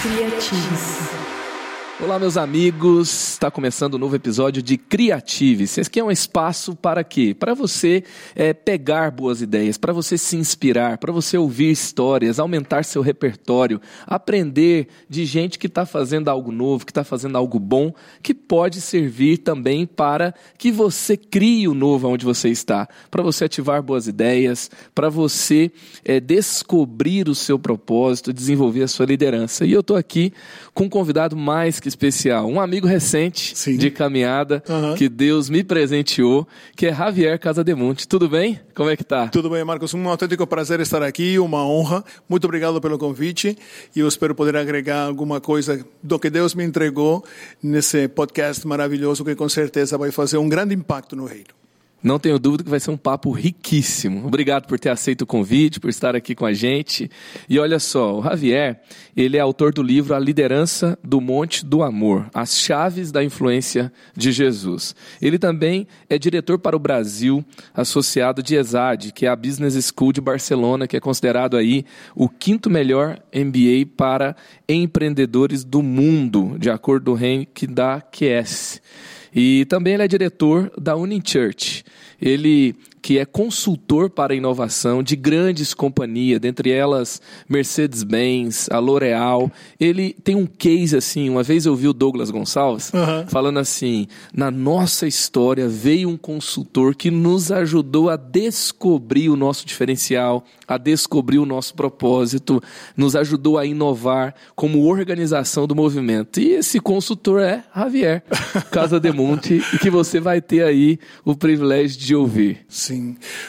Criativos. Olá, meus amigos. Está começando um novo episódio de Criatives. Esse aqui é um espaço para quê? Para você é, pegar boas ideias, para você se inspirar, para você ouvir histórias, aumentar seu repertório, aprender de gente que está fazendo algo novo, que está fazendo algo bom, que pode servir também para que você crie o novo onde você está, para você ativar boas ideias, para você é, descobrir o seu propósito, desenvolver a sua liderança. E eu estou aqui com um convidado mais que especial, um amigo recente Sim. de caminhada Aham. que Deus me presenteou, que é Javier Casademonte. Tudo bem? Como é que tá? Tudo bem, Marcos? Um autêntico prazer estar aqui, uma honra. Muito obrigado pelo convite e eu espero poder agregar alguma coisa do que Deus me entregou nesse podcast maravilhoso que com certeza vai fazer um grande impacto no reino. Não tenho dúvida que vai ser um papo riquíssimo. Obrigado por ter aceito o convite, por estar aqui com a gente. E olha só, o Javier, ele é autor do livro A Liderança do Monte do Amor, as chaves da influência de Jesus. Ele também é diretor para o Brasil, associado de ESAD, que é a Business School de Barcelona, que é considerado aí o quinto melhor MBA para empreendedores do mundo, de acordo com o ranking da QS. E também ele é diretor da Unichurch. Ele que é consultor para inovação de grandes companhias, dentre elas Mercedes-Benz, a L'Oréal. Ele tem um case assim, uma vez eu vi o Douglas Gonçalves Aham. falando assim: "Na nossa história veio um consultor que nos ajudou a descobrir o nosso diferencial, a descobrir o nosso propósito, nos ajudou a inovar como organização do movimento". E esse consultor é Javier Casa de Monte, que você vai ter aí o privilégio de ouvir. Sim.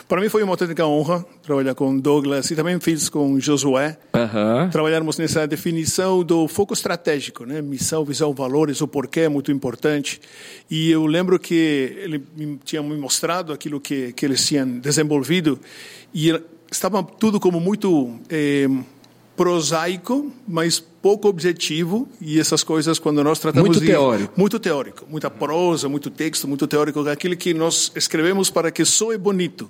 Para mim foi uma autêntica honra trabalhar com Douglas e também fiz com Josué. Aham. trabalharmos nessa definição do foco estratégico, né? Missão, visão, valores, o porquê é muito importante. E eu lembro que ele tinha me mostrado aquilo que, que eles tinham desenvolvido e estava tudo como muito eh, prosaico, mas pouco objetivo. E essas coisas, quando nós tratamos Muito de teórico. muito teórico, muita prosa, muito texto, muito teórico, aquilo que nós escrevemos para que soe bonito,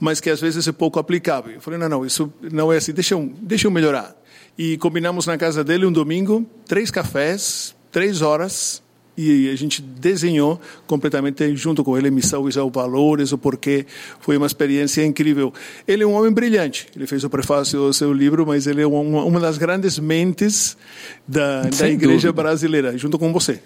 mas que às vezes é pouco aplicável. Eu falei, não, não, isso não é assim, deixa eu, deixa eu melhorar. E combinamos na casa dele um domingo, três cafés, três horas, e a gente desenhou completamente junto com ele missão, visão, valores, o porquê. Foi uma experiência incrível. Ele é um homem brilhante. Ele fez o prefácio do seu livro, mas ele é uma, uma das grandes mentes da, da igreja dúvida. brasileira, junto com você.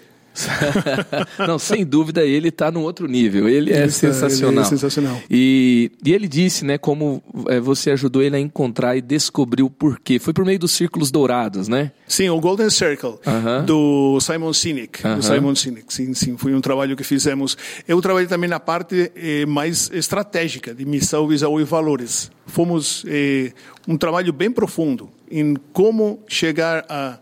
Não, sem dúvida ele está no outro nível. Ele é Ele está- ele é sensacional. sensacional. E, e ele disse, né, como é, você ajudou ele a encontrar e descobrir o porquê. Foi por meio dos círculos dourados, né? Sim, o Golden Circle, Aham. do Simon Sinek. Aham. Do Simon Sinek, sim, sim. Foi um trabalho que fizemos. Eu trabalhei também na parte eh, mais estratégica, de missão, visão e valores. Fomos eh, um trabalho bem profundo em como chegar a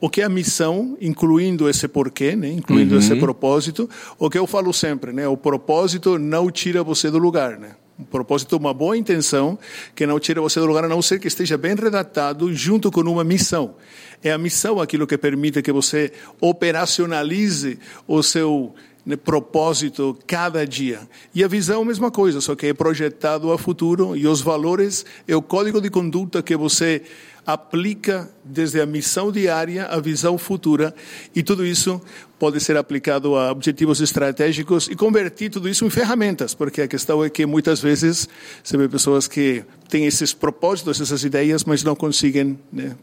o que é a missão, incluindo esse porquê, né? incluindo esse propósito. O que eu falo sempre, né? o propósito não tira você do lugar. Né? O propósito uma boa intenção que não tira você do lugar, a não ser que esteja bem redatado junto com uma missão. É a missão aquilo que permite que você operacionalize o seu né, propósito cada dia. E a visão, a mesma coisa, só que é projetado a futuro e os valores é o código de conduta que você aplica desde a missão diária à visão futura e tudo isso pode ser aplicado a objetivos estratégicos e convertir tudo isso em ferramentas, porque a questão é que muitas vezes você vê pessoas que têm esses propósitos, essas ideias, mas não conseguem né,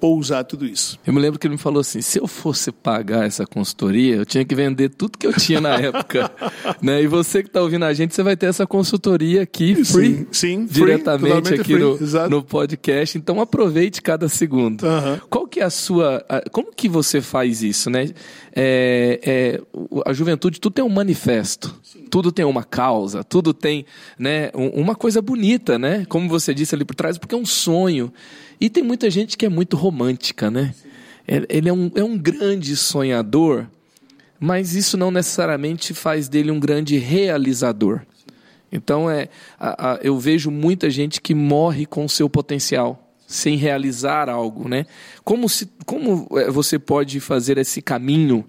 pousar tudo isso. Eu me lembro que ele me falou assim: se eu fosse pagar essa consultoria, eu tinha que vender tudo que eu tinha na época. né? E você que está ouvindo a gente, você vai ter essa consultoria aqui, free, Sim, sim, free, diretamente totalmente aqui free, no, no podcast. Então aproveite cada segundo. Aham. Qual que é a sua. a- Como que você faz isso, né? É, é, a juventude, tudo tem um manifesto, tudo tem uma causa, tudo tem né, um- uma coisa bonita, né? Como você disse ali por trás, porque é um sonho. E tem muita gente que é muito romântica, né? É- Ele é um, é um grande sonhador, mas isso não necessariamente faz dele um grande realizador. Então é, a- a- eu vejo muita gente que morre com o seu potencial, sem realizar algo, né? Como, se, como é, você pode fazer esse caminho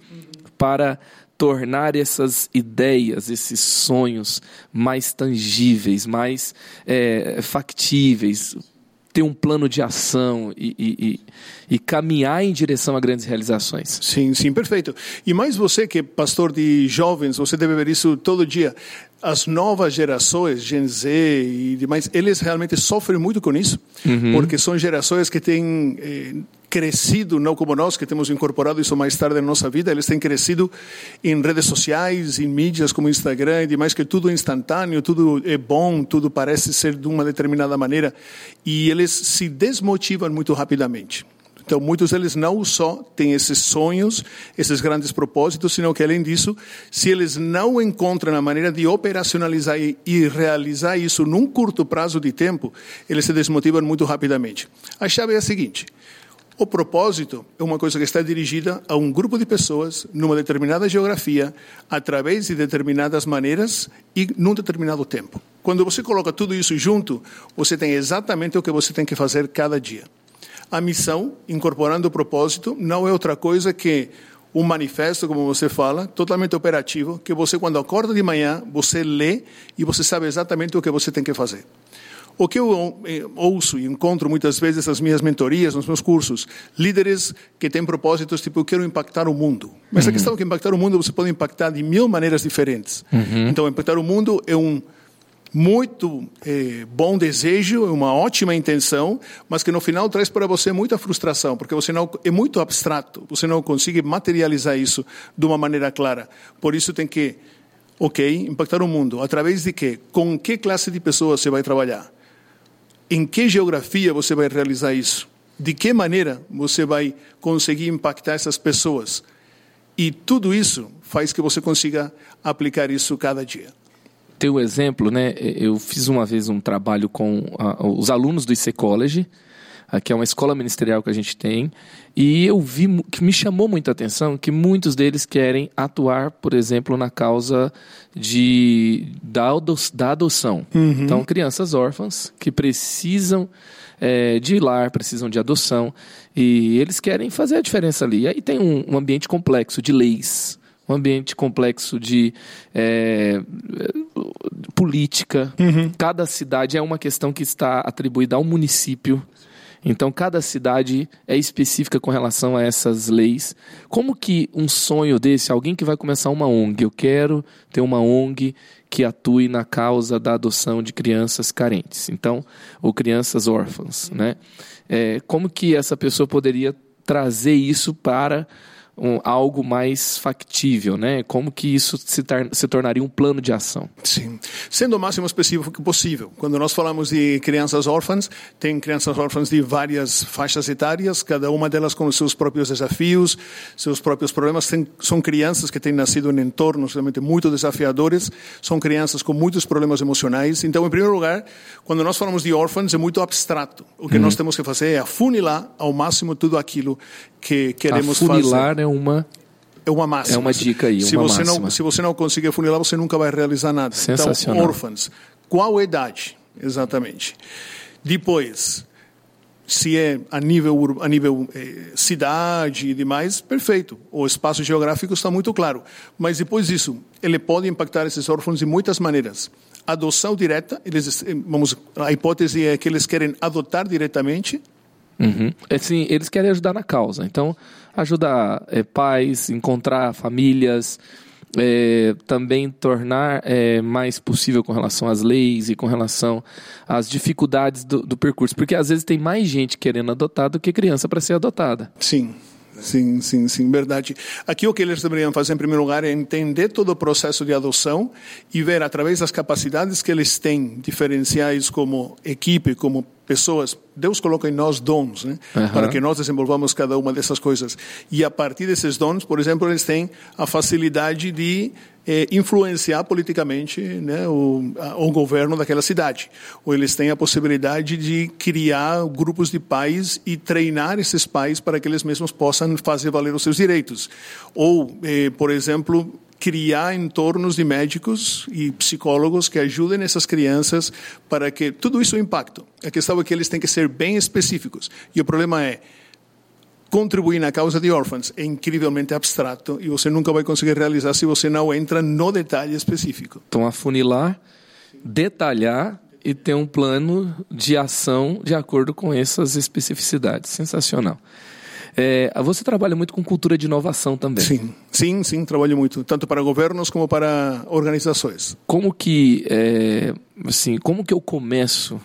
para tornar essas ideias, esses sonhos mais tangíveis, mais é, factíveis, ter um plano de ação e, e, e, caminhar em direção a grandes realizações. Sim, sim, perfeito. E mais você que é pastor de jovens, você deve ver isso todo dia. As novas gerações, Gen Z e demais, eles realmente sofrem muito com isso, uhum. porque são gerações que têm eh, crescido, não como nós, que temos incorporado isso mais tarde na nossa vida, eles têm crescido em redes sociais, em mídias como Instagram e demais, que tudo é instantâneo, tudo é bom, tudo parece ser de uma determinada maneira, e eles se desmotivam muito rapidamente. Então, muitos deles não só têm esses sonhos, esses grandes propósitos, sino que, além disso, se eles não encontram a maneira de operacionalizar e realizar isso num curto prazo de tempo, eles se desmotivam muito rapidamente. A chave é a seguinte: o propósito é uma coisa que está dirigida a um grupo de pessoas numa determinada geografia, através de determinadas maneiras e num determinado tempo. Quando você coloca tudo isso junto, você tem exatamente o que você tem que fazer cada dia. A missão, incorporando o propósito, não é outra coisa que um manifesto, como você fala, totalmente operativo, que você, quando acorda de manhã, você lê e você sabe exatamente o que você tem que fazer. O que eu eh, ouço e encontro muitas vezes nas minhas mentorias, nos meus cursos, líderes que têm propósitos tipo, eu quero impactar o mundo. Mas uhum. a questão é que impactar o mundo você pode impactar de mil maneiras diferentes. Uhum. Então, impactar o mundo é um muito eh, bom desejo, uma ótima intenção, mas que no final traz para você muita frustração, porque você não é muito abstrato, você não consegue materializar isso de uma maneira clara. Por isso tem que, ok, impactar o mundo. Através de quê? Com que classe de pessoas você vai trabalhar? em que geografia você vai realizar isso? De que maneira você vai conseguir impactar essas pessoas? E tudo isso faz que você consiga aplicar isso cada dia. Tem um exemplo, né? Eu fiz uma vez um trabalho com os alunos do IC College, que é uma escola ministerial que a gente tem, e eu vi que me chamou muita atenção que muitos deles querem atuar, por exemplo, na causa de, da, da adoção. Uhum. Então, crianças órfãs que precisam é, de lar, precisam de adoção, e eles querem fazer a diferença ali. E aí tem um, um ambiente complexo de leis, um ambiente complexo de é, política. Uhum. Cada cidade é uma questão que está atribuída ao município. Então, cada cidade é específica com relação a essas leis. Como que um sonho desse, alguém que vai começar uma ONG, eu quero ter uma ONG que atue na causa da adoção de crianças carentes, então, ou crianças órfãs, né? É, como que essa pessoa poderia trazer isso para um, algo mais factível, né? Como que isso se, se tornaria um plano de ação? Sim, sendo o máximo possível. Quando nós falamos de crianças órfãs, tem crianças órfãs de várias faixas etárias, cada uma delas com seus próprios desafios, seus próprios problemas. Tem, são crianças que têm nascido em entornos realmente muito desafiadores, são crianças com muitos problemas emocionais. Então, em primeiro lugar, quando nós falamos de órfãos, é muito abstrato. O que uhum. nós temos que fazer é afunilar ao máximo tudo aquilo que queremos Afunilar fazer. É uma é uma máxima. É uma dica aí, se uma você máxima. Não, se você não conseguir afunilar, você nunca vai realizar nada. Então, Sensacional. Então, órfãos. Qual idade, exatamente? Depois, se é a nível, a nível eh, cidade e demais, perfeito. O espaço geográfico está muito claro. Mas depois disso, ele pode impactar esses órfãos de muitas maneiras. Adoção direta, eles, eh, vamos, a hipótese é que eles querem adotar diretamente, Uhum. Assim, eles querem ajudar na causa. Então, ajudar é, pais, encontrar famílias, é, também tornar é, mais possível com relação às leis e com relação às dificuldades do, do percurso. Porque às vezes tem mais gente querendo adotar do que criança para ser adotada. Sim. Sim, sim, sim, verdade. Aqui o que eles deveriam fazer, em primeiro lugar, é entender todo o processo de adoção e ver, através das capacidades que eles têm, diferenciais como equipe, como pessoas. Deus coloca em nós dons, né? Uhum. Para que nós desenvolvamos cada uma dessas coisas. E a partir desses dons, por exemplo, eles têm a facilidade de eh, influenciar politicamente né, o, a, o governo daquela cidade. Ou eles têm a possibilidade de criar grupos de pais e treinar esses pais para que eles mesmos possam fazer valer os seus direitos. Ou, eh, por exemplo, criar entornos de médicos e psicólogos que ajudem essas crianças para que tudo isso impacte. A questão é que eles têm que ser bem específicos. E o problema é contribuir na causa de órfãos é incrivelmente abstrato e você nunca vai conseguir realizar se você não entra no detalhe específico. Então, afunilar, detalhar e ter um plano de ação de acordo com essas especificidades. Sensacional. É, você trabalha muito com cultura de inovação também. Sim, sim, sim, trabalho muito, tanto para governos como para organizações. Como que, é, assim, como que eu começo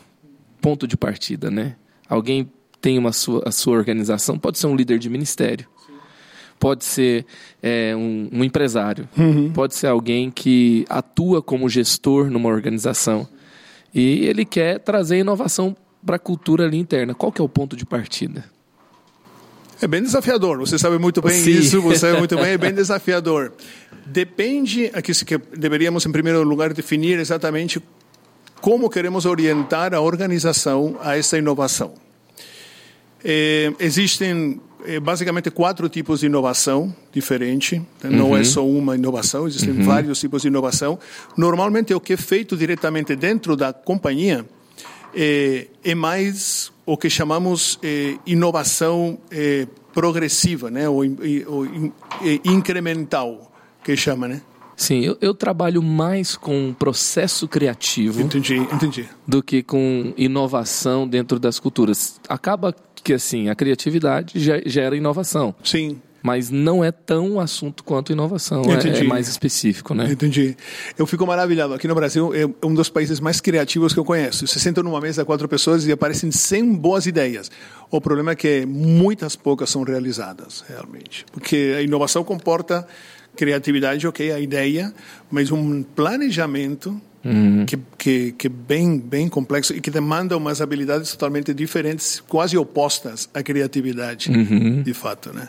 ponto de partida, né? Alguém tem uma sua, a sua organização, pode ser um líder de ministério, pode ser é, um, um, empresário, uhum. pode ser alguém que atua como gestor numa organização e ele quer trazer inovação para a cultura ali interna. Qual que é o ponto de partida? É bem desafiador. Você sabe muito bem Sim. isso. Você sabe muito bem. É bem desafiador. Depende aqui que deveríamos em primeiro lugar definir exatamente como queremos orientar a organização a essa inovação. É, existem é, basicamente quatro tipos de inovação diferente. Né? Não é uhum. só uma inovação, existem uhum. vários tipos de inovação. Normalmente, o que é feito diretamente dentro da companhia é, é mais o que chamamos é, inovação é, progressiva, né? ou, ou é, incremental, que chama, né? Sim, eu, eu, trabalho mais com processo criativo entendi, entendi. do que com inovação dentro das culturas. Acaba que assim a criatividade gera inovação. Sim. Mas não é tão assunto quanto inovação, é, é, mais específico, né? Entendi. Eu fico maravilhado. Aqui no Brasil é um dos países mais criativos que eu conheço. Você senta numa mesa quatro pessoas e aparecem 100 boas ideias. O problema é que muitas poucas são realizadas, realmente. Porque a inovação comporta criatividade, ok, a ideia, mas um planejamento uhum. que, que, que é bem, bem complexo e que demanda umas habilidades totalmente diferentes, quase opostas à criatividade, uhum. de fato, né?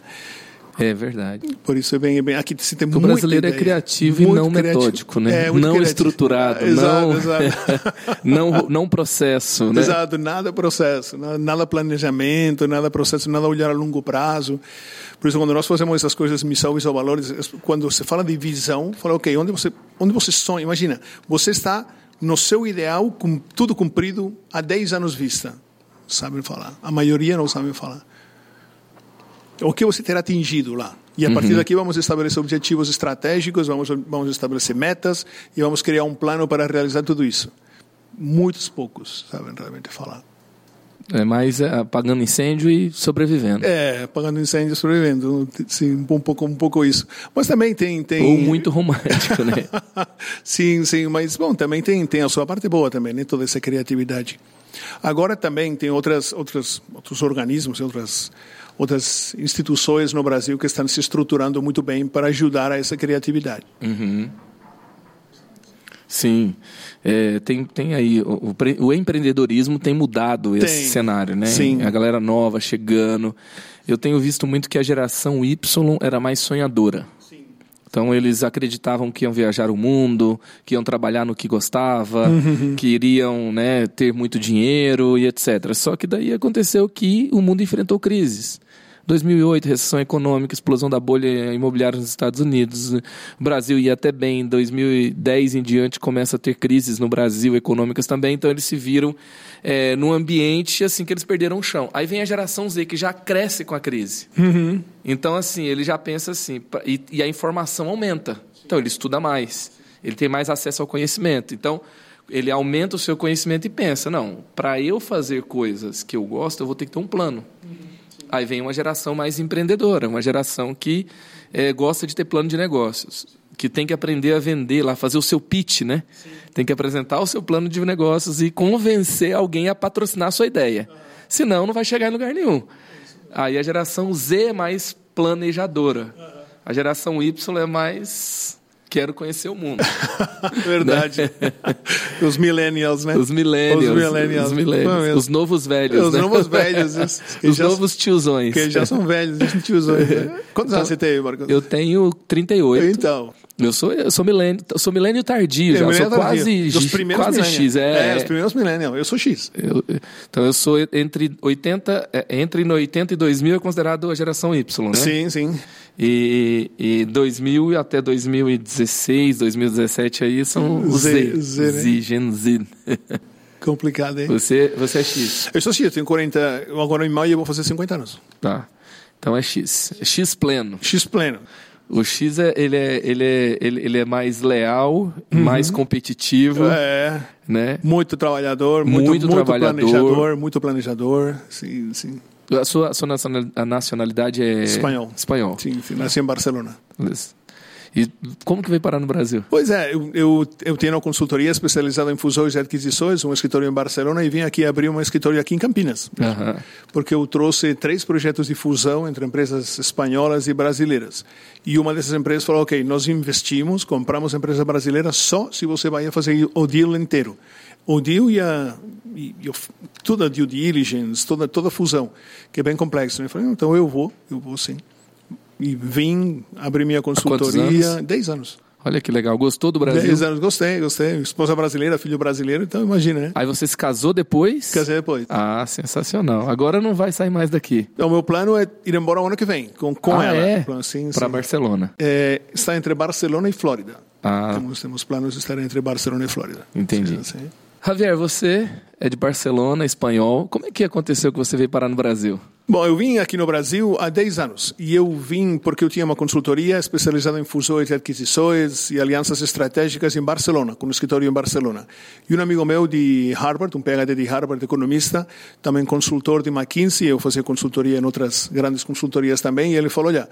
É verdade. Por isso é bem, é bem aqui se tem o brasileiro é criativo e não criativo. metódico, né? É, não criativo. estruturado, exato, não, exato. não não processo, né? Exato, nada processo, nada planejamento, nada processo, nada olhar a longo prazo. Por isso, quando nós fazemos essas coisas, missão, visão, valores, quando você fala de visão, fala, ok, onde você, onde você sonha? Imagina, você está no seu ideal, com tudo cumprido, há 10 anos vista. Sabem falar. A maioria não sabem falar. O que você terá atingido lá? E a partir uhum. daqui vamos estabelecer objetivos estratégicos, vamos, vamos estabelecer metas e vamos criar um plano para realizar tudo isso. Muitos poucos sabem realmente falar. É mais é, apagando incêndio e sobrevivendo. É, apagando incêndio e sobrevivendo. Sim, um pouco, um pouco isso. Mas também tem... tem... Ou muito romântico, né? sim, sim. Mas, bom, também tem, tem a sua parte boa também, né? Toda essa criatividade. Agora também tem outras, outras, outros organismos, outras, outras instituições no Brasil que estão se estruturando muito bem para ajudar a essa criatividade. Uhum. Sim. É, tem, tem aí, o, o, empreendedorismo tem mudado esse tem. cenário, né? Sim. A galera nova chegando. Eu tenho visto muito que a geração Y era mais sonhadora. Então eles acreditavam que iam viajar o mundo, que iam trabalhar no que gostava, uhum. que iriam né, ter muito dinheiro e etc. Só que daí aconteceu que o mundo enfrentou crises. 2008, recessão econômica, explosão da bolha imobiliária nos Estados Unidos. O Brasil ia até bem. 2010 em diante começa a ter crises no Brasil, econômicas também. Então eles se viram é, num ambiente assim que eles perderam o chão. Aí vem a geração Z que já cresce com a crise. Uhum. Então assim ele já pensa assim e, e a informação aumenta. Então ele estuda mais, ele tem mais acesso ao conhecimento. Então ele aumenta o seu conhecimento e pensa: não, para eu fazer coisas que eu gosto, eu vou ter que ter um plano. Aí vem uma geração mais empreendedora, uma geração que é, gosta de ter plano de negócios, que tem que aprender a vender lá, fazer o seu pitch, né? Sim. Tem que apresentar o seu plano de negócios e convencer alguém a patrocinar a sua ideia. Uhum. Senão, não vai chegar em lugar nenhum. Aí a geração Z é mais planejadora. Uhum. A geração Y é mais quero conhecer o mundo. Verdade. Né? Os millennials, né? Os millennials. Os millennials. Os, millennials. os novos velhos. Os né? novos velhos. Os, os novos tiozões. Que já são velhos, já tiozões. Né? Quantos então, anos você tem, Marcos? Eu tenho 38. Então. Eu sou, eu sou milênio, sou milênio tardio é, já, sou quase, Dos primeiros quase X. É, é, os primeiros millennials, eu sou X. Eu, então eu sou entre 80, é, entre 80 e 2000 é considerado a geração Y, né? Sim, sim. E, e 2000 até 2016, 2017 aí são os Z, Z, Z, né? Z Gen Z. Complicado, hein? Você, você é X. Eu sou X, eu tenho 40, agora em maio eu vou fazer 50 anos. Tá. Então é X. É X pleno. X pleno. O X é, ele é, ele é, ele, ele é mais leal, uhum. mais competitivo. É. Né? Muito trabalhador, muito, muito, muito trabalhador. planejador, muito planejador. Sim, sim. A sua, a sua nacionalidade é. Espanhol. Espanhol. Sim, sim nasci em Barcelona. Beleza. E como que veio parar no Brasil? Pois é, eu, eu, eu tenho uma consultoria especializada em fusões e aquisições, um escritório em Barcelona, e vim aqui abrir um escritório aqui em Campinas. Uhum. Porque eu trouxe três projetos de fusão entre empresas espanholas e brasileiras. E uma dessas empresas falou: ok, nós investimos, compramos empresa brasileira só se você vai fazer o deal inteiro. O deal e, a, e, e toda a due diligence, toda, toda a fusão, que é bem complexo. Eu falei: então eu vou, eu vou sim e vim abrir minha consultoria. Dez anos. Olha que legal. Gostou do Brasil? Dez anos, gostei, gostei. Esposa brasileira, filho brasileiro, então imagina, né? Aí você se casou depois? Casei depois. Ah, sensacional. Agora não vai sair mais daqui. Então, o meu plano é ir embora o ano que vem, com, com ah, ela. É? Assim, Para Barcelona. É, está entre Barcelona e Flórida. Ah. Temos, temos planos de estar entre Barcelona e Flórida. Entendi. Sim, sim. Javier, você é de Barcelona, espanhol. Como é que aconteceu que você veio parar no Brasil? Bom, eu vim aqui no Brasil há 10 anos e eu vim porque eu tinha uma consultoria especializada em fusões e aquisições e alianças estratégicas em Barcelona, com um escritório em Barcelona. E um amigo meu de Harvard, um PhD de Harvard, economista, também consultor de McKinsey, eu fazia consultoria em outras grandes consultorias também, e ele falou, olha,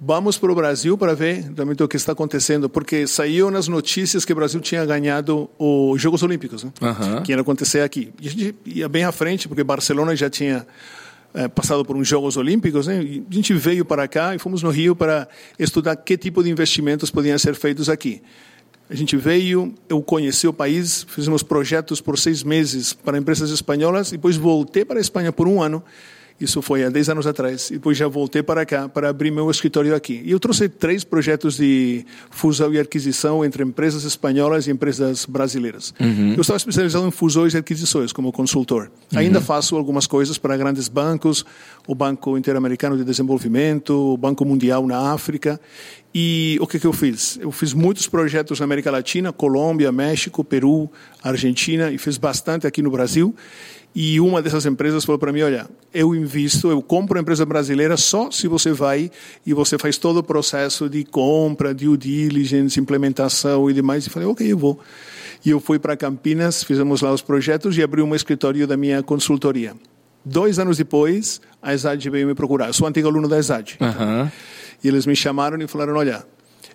vamos para o Brasil para ver realmente o que está acontecendo, porque saiu nas notícias que o Brasil tinha ganhado os Jogos Olímpicos, né? Uhum. que ia acontecer aqui. E a gente ia bem à frente, porque Barcelona já tinha é, passado por uns Jogos Olímpicos, né? E a gente veio para cá e fomos no Rio para estudar que tipo de investimentos podiam ser feitos aqui. A gente veio, eu conheci o país, fizemos projetos por seis meses para empresas espanholas e depois voltei para a Espanha por um ano isso foi há 10 anos atrás. E depois já voltei para cá para abrir meu escritório aqui. E eu trouxe três projetos de fusão e aquisição entre empresas espanholas e empresas brasileiras. Uhum. Eu estava especializado em fusões e aquisições como consultor. Uhum. Ainda faço algumas coisas para grandes bancos, o Banco Interamericano de Desenvolvimento, o Banco Mundial na África. E o que, que eu fiz? Eu fiz muitos projetos na América Latina, Colômbia, México, Peru, Argentina, e fiz bastante aqui no Brasil. E uma dessas empresas falou para mim: olha, eu invisto, eu compro a empresa brasileira só se você vai e você faz todo o processo de compra, due diligence, implementação e demais. E falei: ok, eu vou. E eu fui para Campinas, fizemos lá os projetos e abri um escritório da minha consultoria. Dois anos depois, a ESAD veio me procurar. Eu sou antigo aluno da ESAD. Uhum. E eles me chamaram e falaram: olha,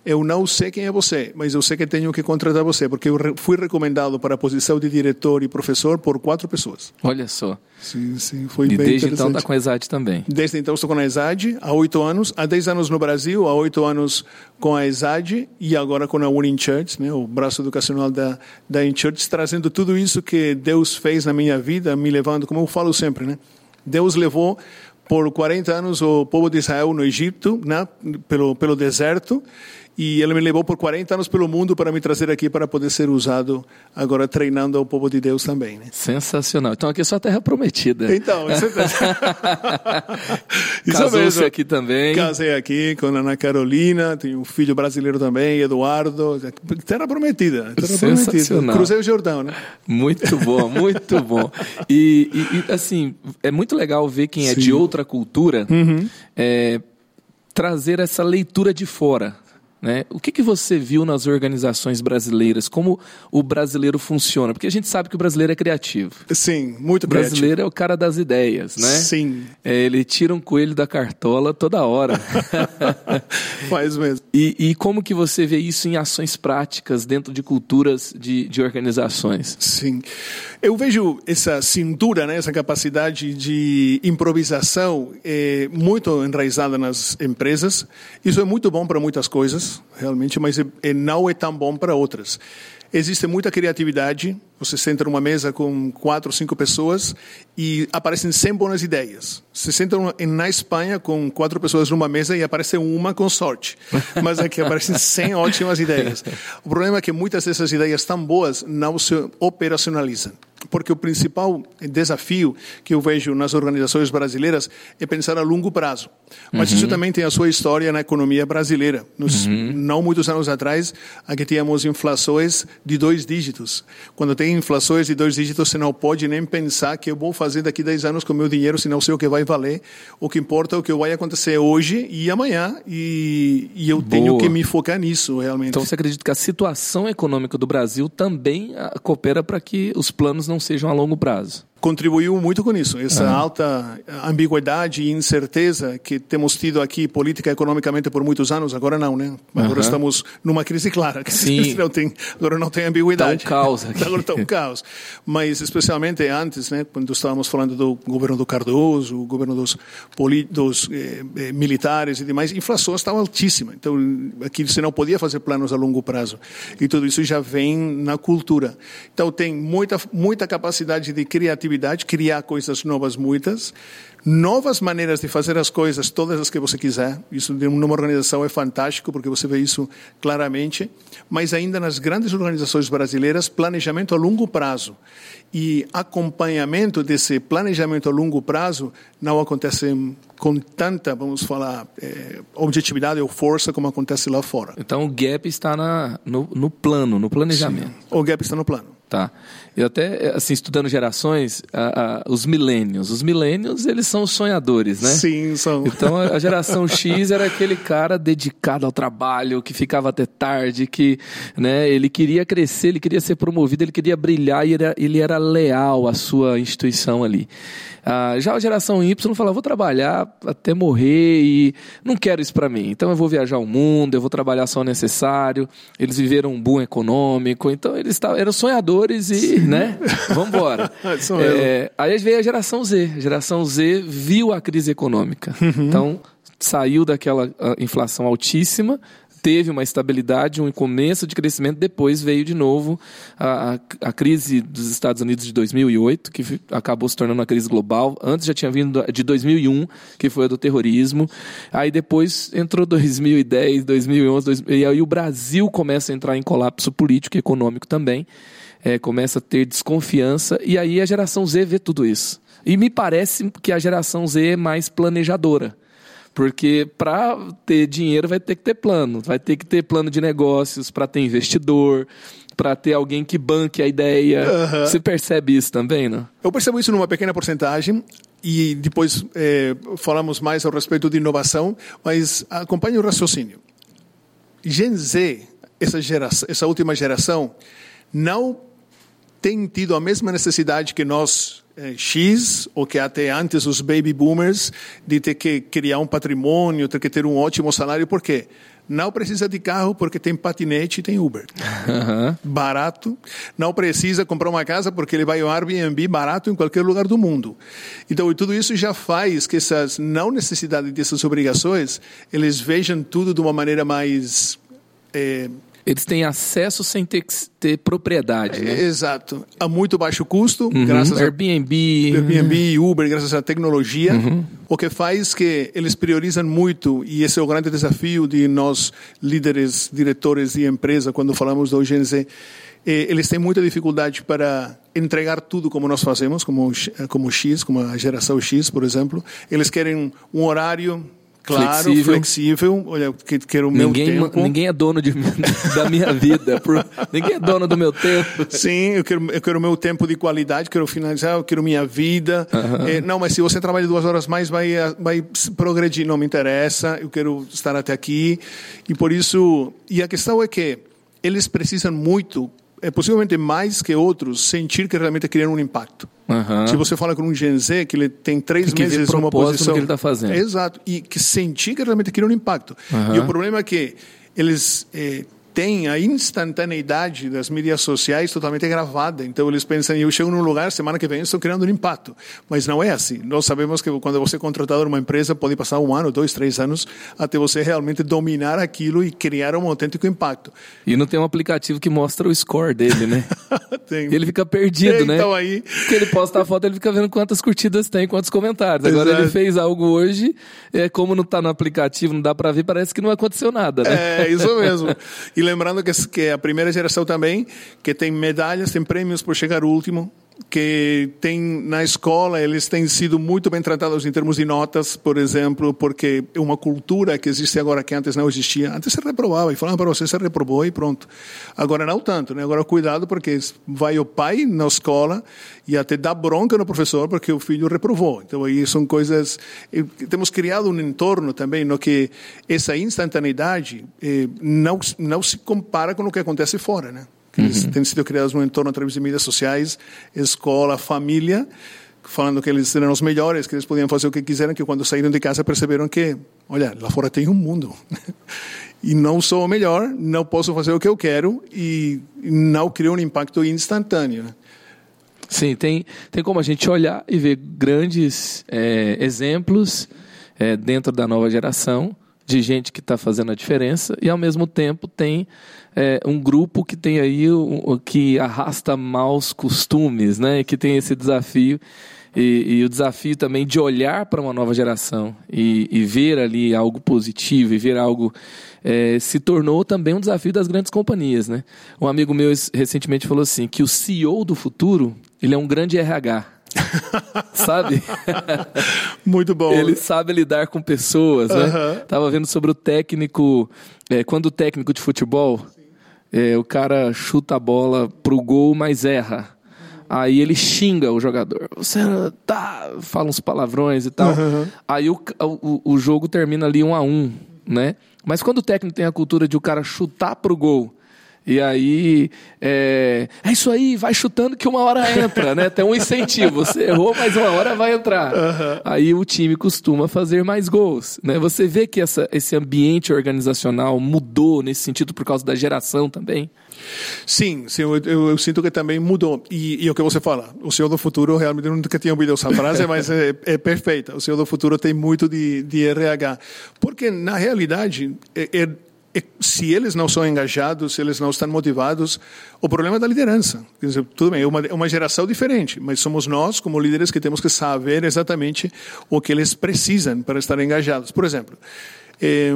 eu não sei quem é você, mas eu sei que tenho que contratar você, porque eu fui recomendado para a posição de diretor e professor por quatro pessoas. Olha só. Sim, sim, foi e bem desde então está com a ESAD também. Desde então estou com a ESAD, há oito anos, há dez anos no Brasil, há oito anos com a ESAD e agora com a Winning Church, né, o braço educacional da, da InChurch, trazendo tudo isso que Deus fez na minha vida, me levando, como eu falo sempre, né? Deus levou por 40 anos o povo de Israel no Egito, né, pelo, pelo deserto, e ele me levou por 40 anos pelo mundo para me trazer aqui para poder ser usado agora treinando o povo de Deus também. Né? Sensacional. Então aqui é só terra prometida. Então, isso, isso Casou-se aqui também. Casei aqui com a Ana Carolina, tenho um filho brasileiro também, Eduardo. Terra prometida. Terra Sensacional. Prometida. Cruzei o Jordão, né? Muito bom, muito bom. E, e, e, assim, é muito legal ver quem é Sim. de outra cultura uhum. é, trazer essa leitura de fora né? O que, que você viu nas organizações brasileiras? Como o brasileiro funciona? Porque a gente sabe que o brasileiro é criativo. Sim, muito o brasileiro é o cara das ideias, né? Sim. É, ele tira um coelho da cartola toda hora. Faz mesmo. E, e, como que você vê isso em ações práticas dentro de culturas de, de organizações? Sim. Eu vejo essa cintura, né, essa capacidade de improvisação é, muito enraizada nas empresas. Isso é muito bom para muitas coisas realmente, mas é, é, não é tão bom para outras. Existe muita criatividade. Você senta numa mesa com quatro, cinco pessoas e aparecem 100 boas ideias. Você senta na Espanha com quatro pessoas numa mesa e aparece uma com sorte. Mas aqui aparecem 100 ótimas ideias. O problema é que muitas dessas ideias tão boas não se operacionalizam. porque o principal desafio que eu vejo nas organizações brasileiras é pensar a longo prazo. Mas uhum. isso também tem a sua história na economia brasileira. Nos, uhum. Não muitos anos atrás, aqui tínhamos inflações de dois dígitos. Quando tem inflações de dois dígitos, você não pode nem pensar que eu vou fazer daqui a 10 anos com o meu dinheiro, se não sei o que vai valer. O que importa é o que vai acontecer hoje e amanhã, e, e eu Boa. tenho que me focar nisso, realmente. Então, você acredita que a situação econômica do Brasil também ah, coopera para que os planos não sejam a longo prazo? Contribuiu muito com isso. Essa uhum. alta ambiguidade e incerteza que temos tido aqui política economicamente por muitos anos, agora não, né? Agora uhum. estamos numa crise clara. Sim. Não tem, agora não tem ambiguidade. Está um caos aqui. Agora está um caos. Mas especialmente antes, né, quando estávamos falando do governo do Cardoso, o governo dos, dos eh, eh, militares e demais, a inflação estava altíssima. Então, aqui você não podia fazer planos a longo prazo. E tudo isso já vem na cultura. Então, tem muita, muita capacidade de criatividade criatividade, criar coisas novas muitas, novas maneiras de fazer as coisas, todas as que você quiser. Isso numa organização é fantástico, porque você vê isso claramente. Mas ainda nas grandes organizações brasileiras, planejamento a longo prazo e acompanhamento desse planejamento a longo prazo não acontece com tanta, vamos falar, é, objetividade ou força como acontece lá fora. Então o gap está na, no, no plano, no planejamento. Sim, o gap está no plano. Tá. Eu até, assim, estudando gerações, a, a, os milênios. Os milênios, eles são os sonhadores, né? Sim, são. Então, a, a geração X era aquele cara dedicado ao trabalho, que ficava até tarde, que, né, ele queria crescer, ele queria ser promovido, ele queria brilhar e era, ele era leal à sua instituição ali. Ah, já a geração Y falava, vou trabalhar até morrer e não quero isso para mim. Então eu vou viajar o mundo, eu vou trabalhar só o necessário. Eles viveram um boom econômico, então eles tavam, eram sonhadores e, Sim. né, vamos embora. é, aí veio a geração Z. A geração Z viu a crise econômica. Uhum. Então saiu daquela ah, inflação altíssima, teve uma estabilidade, um começo de crescimento, depois veio de novo a, a, a, crise dos Estados Unidos de 2008, que acabou se tornando uma crise global. Antes já tinha vindo de 2001, que foi a do terrorismo. Aí depois entrou 2010, 2011, 2000, e aí o Brasil começa a entrar em colapso político e econômico também. É, começa a ter desconfiança, e aí a geração Z vê tudo isso. E me parece que a geração Z é mais planejadora. Porque para ter dinheiro vai ter que ter plano, vai ter que ter plano de negócios, para ter investidor, para ter alguém que banque a ideia. Uhum. Você percebe isso também, não? Eu percebo isso numa pequena porcentagem e depois é, falamos mais a respeito de inovação, mas acompanhe o raciocínio. Gen Z, essa, geração, essa última geração, não tem tido a mesma necessidade que nós é, X, ou que até antes os baby boomers, de ter que criar um patrimônio, ter que ter um ótimo salário. Por quê? Não precisa de carro porque tem patinete e tem Uber. Uhum. Barato. Não precisa comprar uma casa porque ele vai ao Airbnb barato em qualquer lugar do mundo. Então, tudo isso já faz que essas não necessidade dessas obrigações, eles vejam tudo de uma maneira mais é, eles têm acesso sem ter, ter propriedade. Né? Exato. A muito baixo custo, uhum. graças Airbnb. a Airbnb, Uber, graças à tecnologia. Uhum. O que faz que eles priorizam muito, e esse é o grande desafio de nós, líderes, diretores de empresa, quando falamos do GNZ, eh, eles têm muita dificuldade para entregar tudo como nós fazemos, como, como X, como a geração X, por exemplo. Eles querem um horário claro, flexível. flexível. Olha, que quero o meu ninguém, tempo. Ninguém é dono de, da minha vida. Por, ninguém é dono do meu tempo. Sim, eu quero, eu quero o meu tempo de qualidade, quero finalizar, eu quero minha vida. Uhum. É, não, mas se você trabalha duas horas mais, vai, vai progredir. Não me interessa, eu quero estar até aqui. E por isso, e a questão é que eles precisam muito é possivelmente mais que outros, sentir que realmente criam um impacto. Uhum. Se você fala com um Gen Z, que ele tem três tem meses numa posição... que ele está fazendo. Exato. E que sentir que realmente criam um impacto. Uhum. E o problema é que eles eh, tem a instantaneidade das mídias sociais totalmente gravada. Então eles pensam, eu chego num lugar, semana que vem estou criando um impacto. Mas não é assim. Nós sabemos que quando você é contratado numa empresa, pode passar um ano, dois, três anos, até você realmente dominar aquilo e criar um autêntico impacto. E não tem um aplicativo que mostra o score dele, né? tem. Ele fica perdido, tem, né? Então aí... Porque ele posta a foto, ele fica vendo quantas curtidas tem, quantos comentários. Agora Exato. ele fez algo hoje, é como não está no aplicativo, não dá para ver, parece que não aconteceu nada, né? É, isso mesmo. E lembrando que, que a primeira geração também, que tem medalhas, tem prêmios por chegar último, que tem na escola eles têm sido muito bem tratados em termos de notas, por exemplo, porque uma cultura que existe agora que antes não existia. Antes se reprovava e falavam para você se reprovou e pronto. Agora não tanto, né? Agora cuidado porque vai o pai na escola e até dá bronca no professor porque o filho reprovou. Então aí são coisas temos criado um entorno também no que essa instantaneidade eh, não não se compara com o que acontece fora, né? Eles uhum. têm sido criados no entorno através de mídias sociais, escola, família, falando que eles eram os melhores, que eles podiam fazer o que quiseram, que quando saíram de casa perceberam que, olha, lá fora tem um mundo. e não sou o melhor, não posso fazer o que eu quero e não cria um impacto instantâneo. Sim, tem, tem como a gente olhar e ver grandes é, exemplos é, dentro da nova geração de gente que está fazendo a diferença e ao mesmo tempo tem é, um grupo que tem aí um, que arrasta maus costumes, né? Que tem esse desafio e, e o desafio também de olhar para uma nova geração e, e, ver ali algo positivo e ver algo é, se tornou também um desafio das grandes companhias, né? Um amigo meu recentemente falou assim que o CEO do futuro ele é um grande RH sabe? Muito bom. Ele sabe lidar com pessoas, né? Uhum. Tava vendo sobre o técnico, é, quando o técnico de futebol, é, o cara chuta a bola pro gol, mas erra. Aí ele xinga o jogador. Você tá, fala uns palavrões e tal. Uhum. Aí o, o, o jogo termina ali um a um, né? Mas quando o técnico tem a cultura de o cara chutar pro gol e aí, é, é, isso aí, vai chutando que uma hora entra, né? Tem um incentivo. Você errou, mas uma hora vai entrar. Uhum. Aí o time costuma fazer mais gols, né? Você vê que essa, esse ambiente organizacional mudou nesse sentido por causa da geração também? Sim, sim eu, eu, eu sinto que também mudou. E, e, o que você fala, o Senhor do Futuro, realmente nunca tinha ouvido essa frase, mas é, é, perfeita. O Senhor do Futuro tem muito de, de RH. Porque, na realidade, é, é se eles não são engajados, se eles não estão motivados, o problema é da liderança. Dizer, tudo bem, é uma, é uma geração diferente, mas somos nós, como líderes, que temos que saber exatamente o que eles precisam para estar engajados. Por exemplo, eh,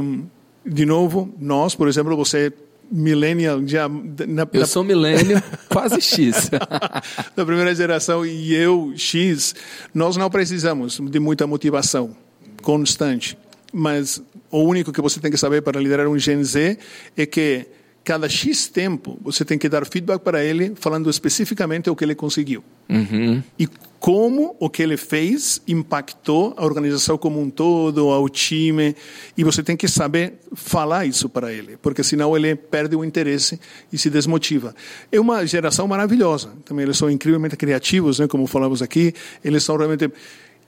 de novo, nós, por exemplo, você millennial já na, eu na... sou millennial quase X da primeira geração e eu X nós não precisamos de muita motivação constante mas o único que você tem que saber para liderar um Gen Z é que cada X tempo você tem que dar feedback para ele falando especificamente o que ele conseguiu. Uhum. E como o que ele fez impactou a organização como um todo, ao time. E você tem que saber falar isso para ele, porque senão ele perde o interesse e se desmotiva. É uma geração maravilhosa. Também eles são incrivelmente criativos, né, como falamos aqui. Eles são realmente.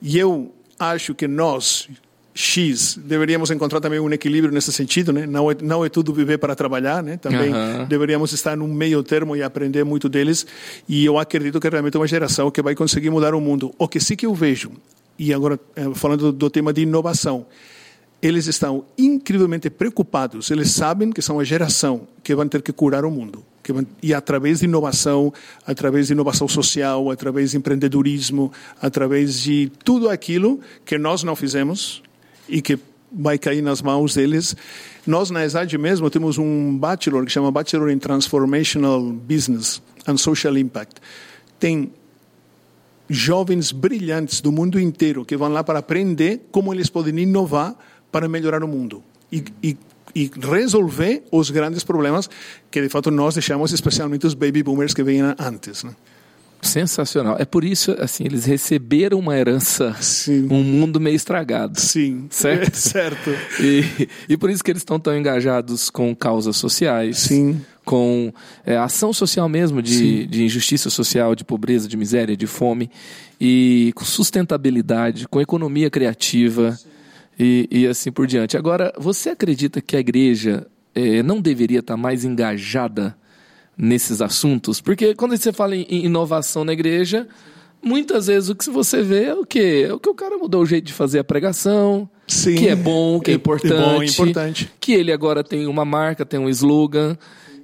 E eu acho que nós, X, deveríamos encontrar também um equilíbrio nesse sentido, né? Não é, não é tudo viver para trabalhar, né? Também uhum. deveríamos estar num meio termo e aprender muito deles. E eu acredito que realmente é uma geração que vai conseguir mudar o mundo. O que sim que eu vejo, e agora eh, falando do tema de inovação, eles estão incrivelmente preocupados. Eles sabem que são a geração que vai ter que curar o mundo. Que vão, e através de inovação, através de inovação social, através de empreendedorismo, através de tudo aquilo que nós não fizemos, e que vai cair nas mãos deles. Nós, na ESAD mesmo, temos um bachelor que chama Bachelor in Transformational Business and Social Impact. Tem jovens brilhantes do mundo inteiro que vão lá para aprender como eles podem inovar para melhorar o mundo e, e, e resolver os grandes problemas que, de fato, nós deixamos, especialmente os baby boomers que vêm antes. Né? Sensacional. É por isso, assim, eles receberam uma herança, Sim. um mundo meio estragado. Sim. Certo? É, certo. E, e por isso que eles estão tão engajados com causas sociais. Sim. Com é, ação social mesmo, de, de injustiça social, de pobreza, de miséria, de fome. E com sustentabilidade, com economia criativa e, e assim por diante. Agora, você acredita que a igreja é, não deveria estar mais engajada nesses assuntos? Porque quando você fala em inovação na igreja, muitas vezes o que você vê é o quê? É o que o cara mudou o jeito de fazer a pregação, Sim, que é bom, que é, é importante, é bom, importante, que ele agora tem uma marca, tem um slogan,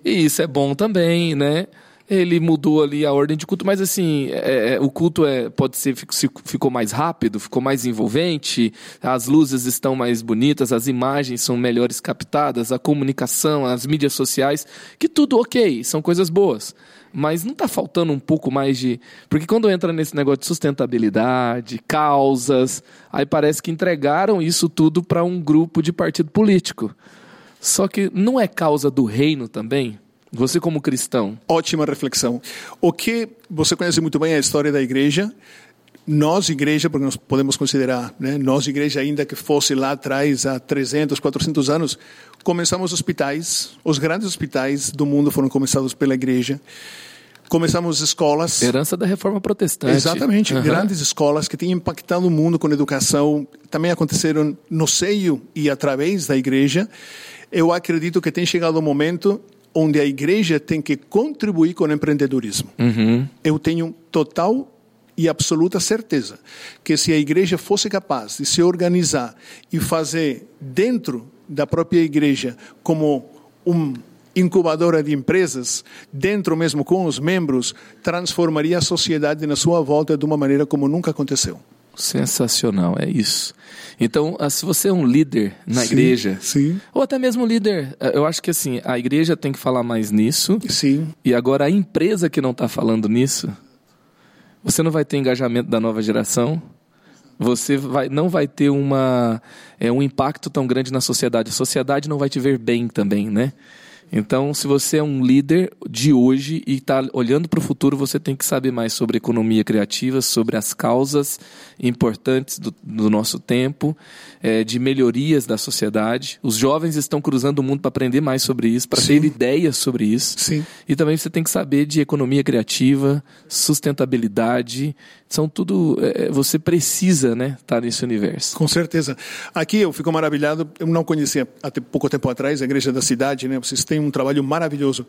e isso é bom também, né? Ele mudou ali a ordem de culto, mas assim, é, é o culto é, pode ser ficou mais rápido, ficou mais envolvente, as luzes estão mais bonitas, as imagens são melhores captadas, a comunicação, as mídias sociais, que tudo ok, são coisas boas. mas não está faltando um pouco mais de. Porque quando entra nesse negócio de sustentabilidade, causas, aí parece que entregaram isso tudo para um grupo de partido político. Só que não é causa do reino também? Você, como cristão. Ótima reflexão. O que você conhece muito bem é a história da igreja. Nós, igreja, porque nós podemos considerar, né, nós, igreja, ainda que fosse lá atrás, há 300, 400 anos, começamos hospitais. Os grandes hospitais do mundo foram começados pela igreja. Começamos escolas. Herança da reforma protestante. Exatamente. Uhum. Grandes escolas que têm impactado o mundo com educação. Também aconteceram no seio e através da igreja. Eu acredito que tem chegado o momento onde a igreja tem que contribuir com o empreendedorismo. Uhum. Eu tenho total e absoluta certeza que se a igreja fosse capaz de se organizar e fazer dentro da própria igreja como um incubadora de empresas, dentro mesmo com os membros, transformaria a sociedade na sua volta de uma maneira como nunca aconteceu. Sensacional, é isso. Então, ah, se você é um líder na sim, igreja, sim. ou até mesmo líder, eh, eu acho que assim, a igreja tem que falar mais nisso. Sim. E agora a empresa que não está falando nisso, você não vai ter engajamento da nova geração. Você vai, não vai ter uma, é, um impacto tão grande na sociedade. A sociedade não vai te ver bem também, né? Então, se você é um líder de hoje e está olhando para o futuro, você tem que saber mais sobre economia criativa, sobre as causas importantes do, do nosso tempo, é, de melhorias da sociedade. Os jovens estão cruzando o mundo para aprender mais sobre isso, para ter ideias sobre isso. Sim. E também você tem que saber de economia criativa, sustentabilidade. São tudo. É, você precisa né, estar tá nesse universo. Com certeza. Aqui eu fico maravilhado. Eu não conhecia até pouco tempo atrás a igreja da cidade, né? Vocês têm um trabalho maravilhoso.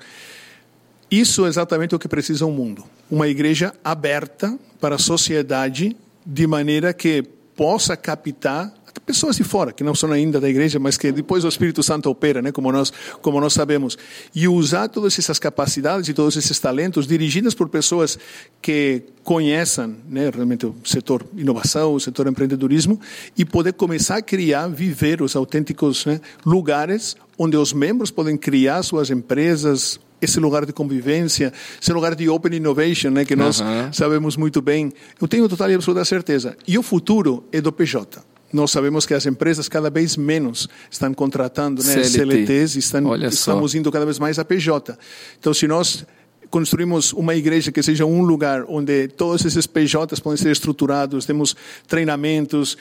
Isso é exatamente o que precisa o mundo. Uma igreja aberta para a sociedade de maneira que possa captar pessoas de fora que não são ainda da igreja, mas que depois o Espírito Santo opera, né, como nós como nós sabemos, e usar todas essas capacidades e todos esses talentos dirigidas por pessoas que conheçam, né, realmente o setor inovação, o setor empreendedorismo e poder começar a criar, viver os autênticos né, lugares onde os membros podem criar suas empresas, esse lugar de convivência, esse lugar de open innovation, né, que nós uhum. sabemos muito bem. Eu tenho total e absoluta certeza. E o futuro é do PJ. Nós sabemos que as empresas cada vez menos estão contratando né, CLT. CLTs e estão, estamos indo cada vez mais a PJ. Então, se nós construímos uma igreja que seja um lugar onde todos esses PJs podem ser estruturados, temos treinamentos,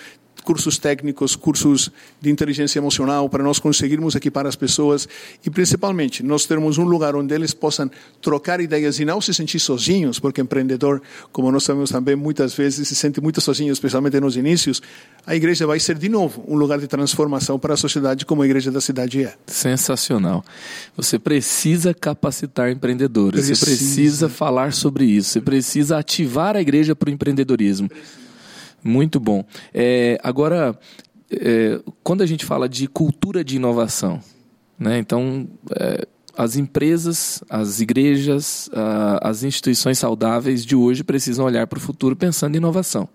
cursos técnicos, cursos de inteligência emocional, para nós conseguirmos equipar as pessoas e, principalmente, nós termos um lugar onde eles possam trocar ideias e não se sentir sozinhos, porque empreendedor, como nós sabemos também, muitas vezes se sente muito sozinho, especialmente nos inícios. A igreja vai ser, de novo, um lugar de transformação para a sociedade, como a igreja da cidade é. Sensacional. Você precisa capacitar empreendedores, precisa. você precisa falar sobre isso, você precisa ativar a igreja para o empreendedorismo. Precisa muito bom. É, agora, é, quando a gente fala de cultura de inovação, né, então é, as empresas, as igrejas, a, as instituições saudáveis de hoje precisam olhar para o futuro pensando em inovação.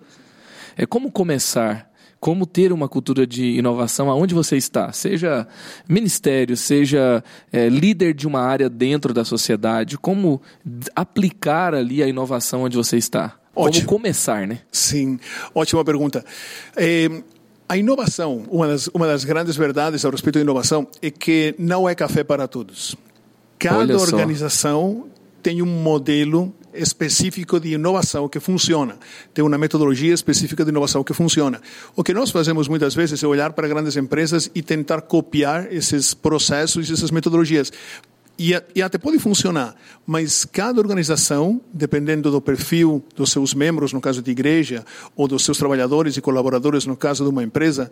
É como começar como ter uma cultura de inovação aonde você está, seja ministério, seja é, líder de uma área dentro da sociedade, como aplicar ali a inovação onde você está. Ótimo. Como começar, né? Sim, ótima pergunta. É, a inovação, uma das, uma das grandes verdades a respeito da inovação é que não é café para todos. Cada organização tem um modelo específico de inovação que funciona, tem uma metodologia específica de inovação que funciona. O que nós fazemos muitas vezes é olhar para grandes empresas e tentar copiar esses processos e essas metodologias. E, e, até pode funcionar, mas cada organização, dependendo do perfil dos seus membros, no caso de igreja, ou dos seus trabalhadores e colaboradores, no caso de uma empresa,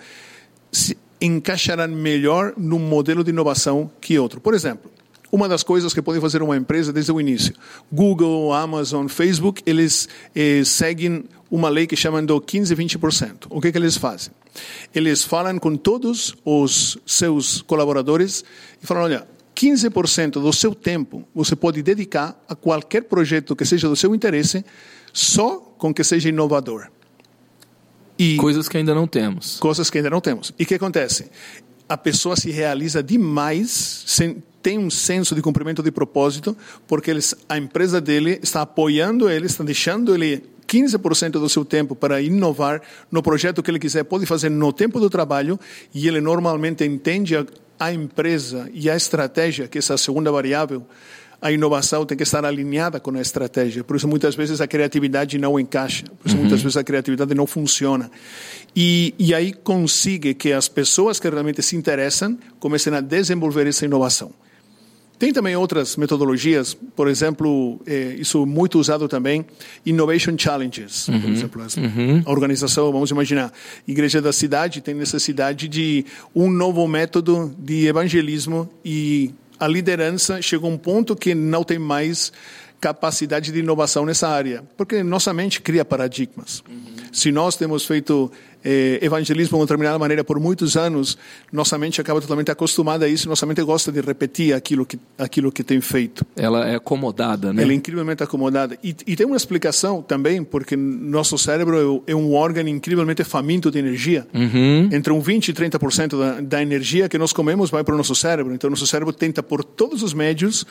se encaixarão melhor num modelo de inovação que outro. Por exemplo, uma das coisas que pode fazer uma empresa desde o início, Google, Amazon, Facebook, eles eh, seguem uma lei que chamam do 15 20%. O que, que eles fazem? Eles falam com todos os seus colaboradores e falam, olha, 15% do seu tempo você pode dedicar a qualquer projeto que seja do seu interesse, só com que seja inovador. E coisas que ainda não temos. Coisas que ainda não temos. E o que acontece? A pessoa se realiza demais sem tem um senso de cumprimento de propósito, porque eles, a empresa dele está apoiando ele, está deixando ele 15% do seu tempo para inovar no projeto que ele quiser, pode fazer no tempo do trabalho, e ele normalmente entende a, a empresa e a estratégia, que é essa segunda variável, a inovação tem que estar alinhada com a estratégia. Por isso, muitas vezes, a criatividade não encaixa. Por isso, uhum. muitas vezes, a criatividade não funciona. E, e aí consiga que as pessoas que realmente se interessam comecem a desenvolver essa inovação. Tem também outras metodologias, por exemplo, é, isso muito usado também, Innovation Challenges. Uhum, por exemplo, uhum. a organização, vamos imaginar, Igreja da Cidade tem necessidade de um novo método de evangelismo e a liderança chegou a um ponto que não tem mais capacidade de inovação nessa área, porque nossa mente cria paradigmas. Uhum. Se nós temos feito eh, evangelismo de uma determinada maneira por muitos anos, nossa mente acaba totalmente acostumada a isso, nossa mente gosta de repetir aquilo que, aquilo que tem feito. Ela é acomodada, né? Ela é incrivelmente acomodada. E, e tem uma explicação também, porque nosso cérebro é, é um órgão incrivelmente faminto de energia. Uhum. Entre um 20% e 30% da, da energia que nós comemos vai para o nosso cérebro. Então, nosso cérebro tenta, por todos os médios,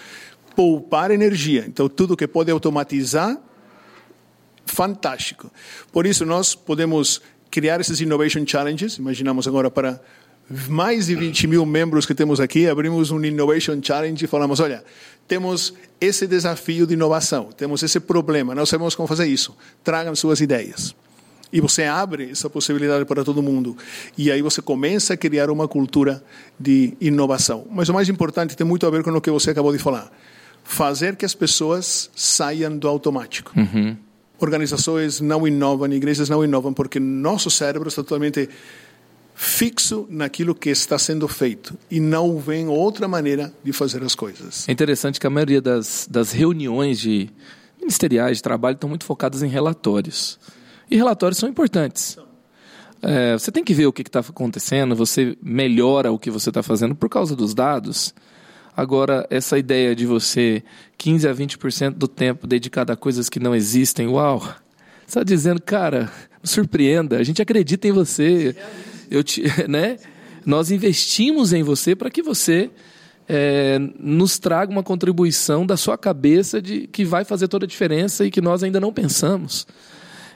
poupar energia. Então, tudo que pode automatizar, fantástico. Por isso, nós podemos criar esses Innovation Challenges. Imaginamos agora para mais de 20 mil membros que temos aqui, abrimos um Innovation Challenge e falamos: olha, temos esse desafio de inovação, temos esse problema, não sabemos como fazer isso. Tragam suas ideias. E você abre essa possibilidade para todo mundo. E aí você começa a criar uma cultura de inovação. Mas o mais importante tem muito a ver com o que você acabou de falar: fazer que as pessoas saiam do automático. Uhum organizações não inovam, igrejas não inovam, porque nosso cérebro está totalmente fixo naquilo que está sendo feito e não vem outra maneira de fazer as coisas. É interessante que a maioria das, das reuniões de ministeriais de trabalho estão muito focadas em relatórios. E relatórios são importantes. É, você tem que ver o que está acontecendo, você melhora o que você está fazendo por causa dos dados. Agora, essa ideia de você 15 a 20% do tempo dedicado a coisas que não existem, uau! Você está dizendo, cara, surpreenda, a gente acredita em você. Eu te, né? Nós investimos em você para que você é, nos traga uma contribuição da sua cabeça de que vai fazer toda a diferença e que nós ainda não pensamos.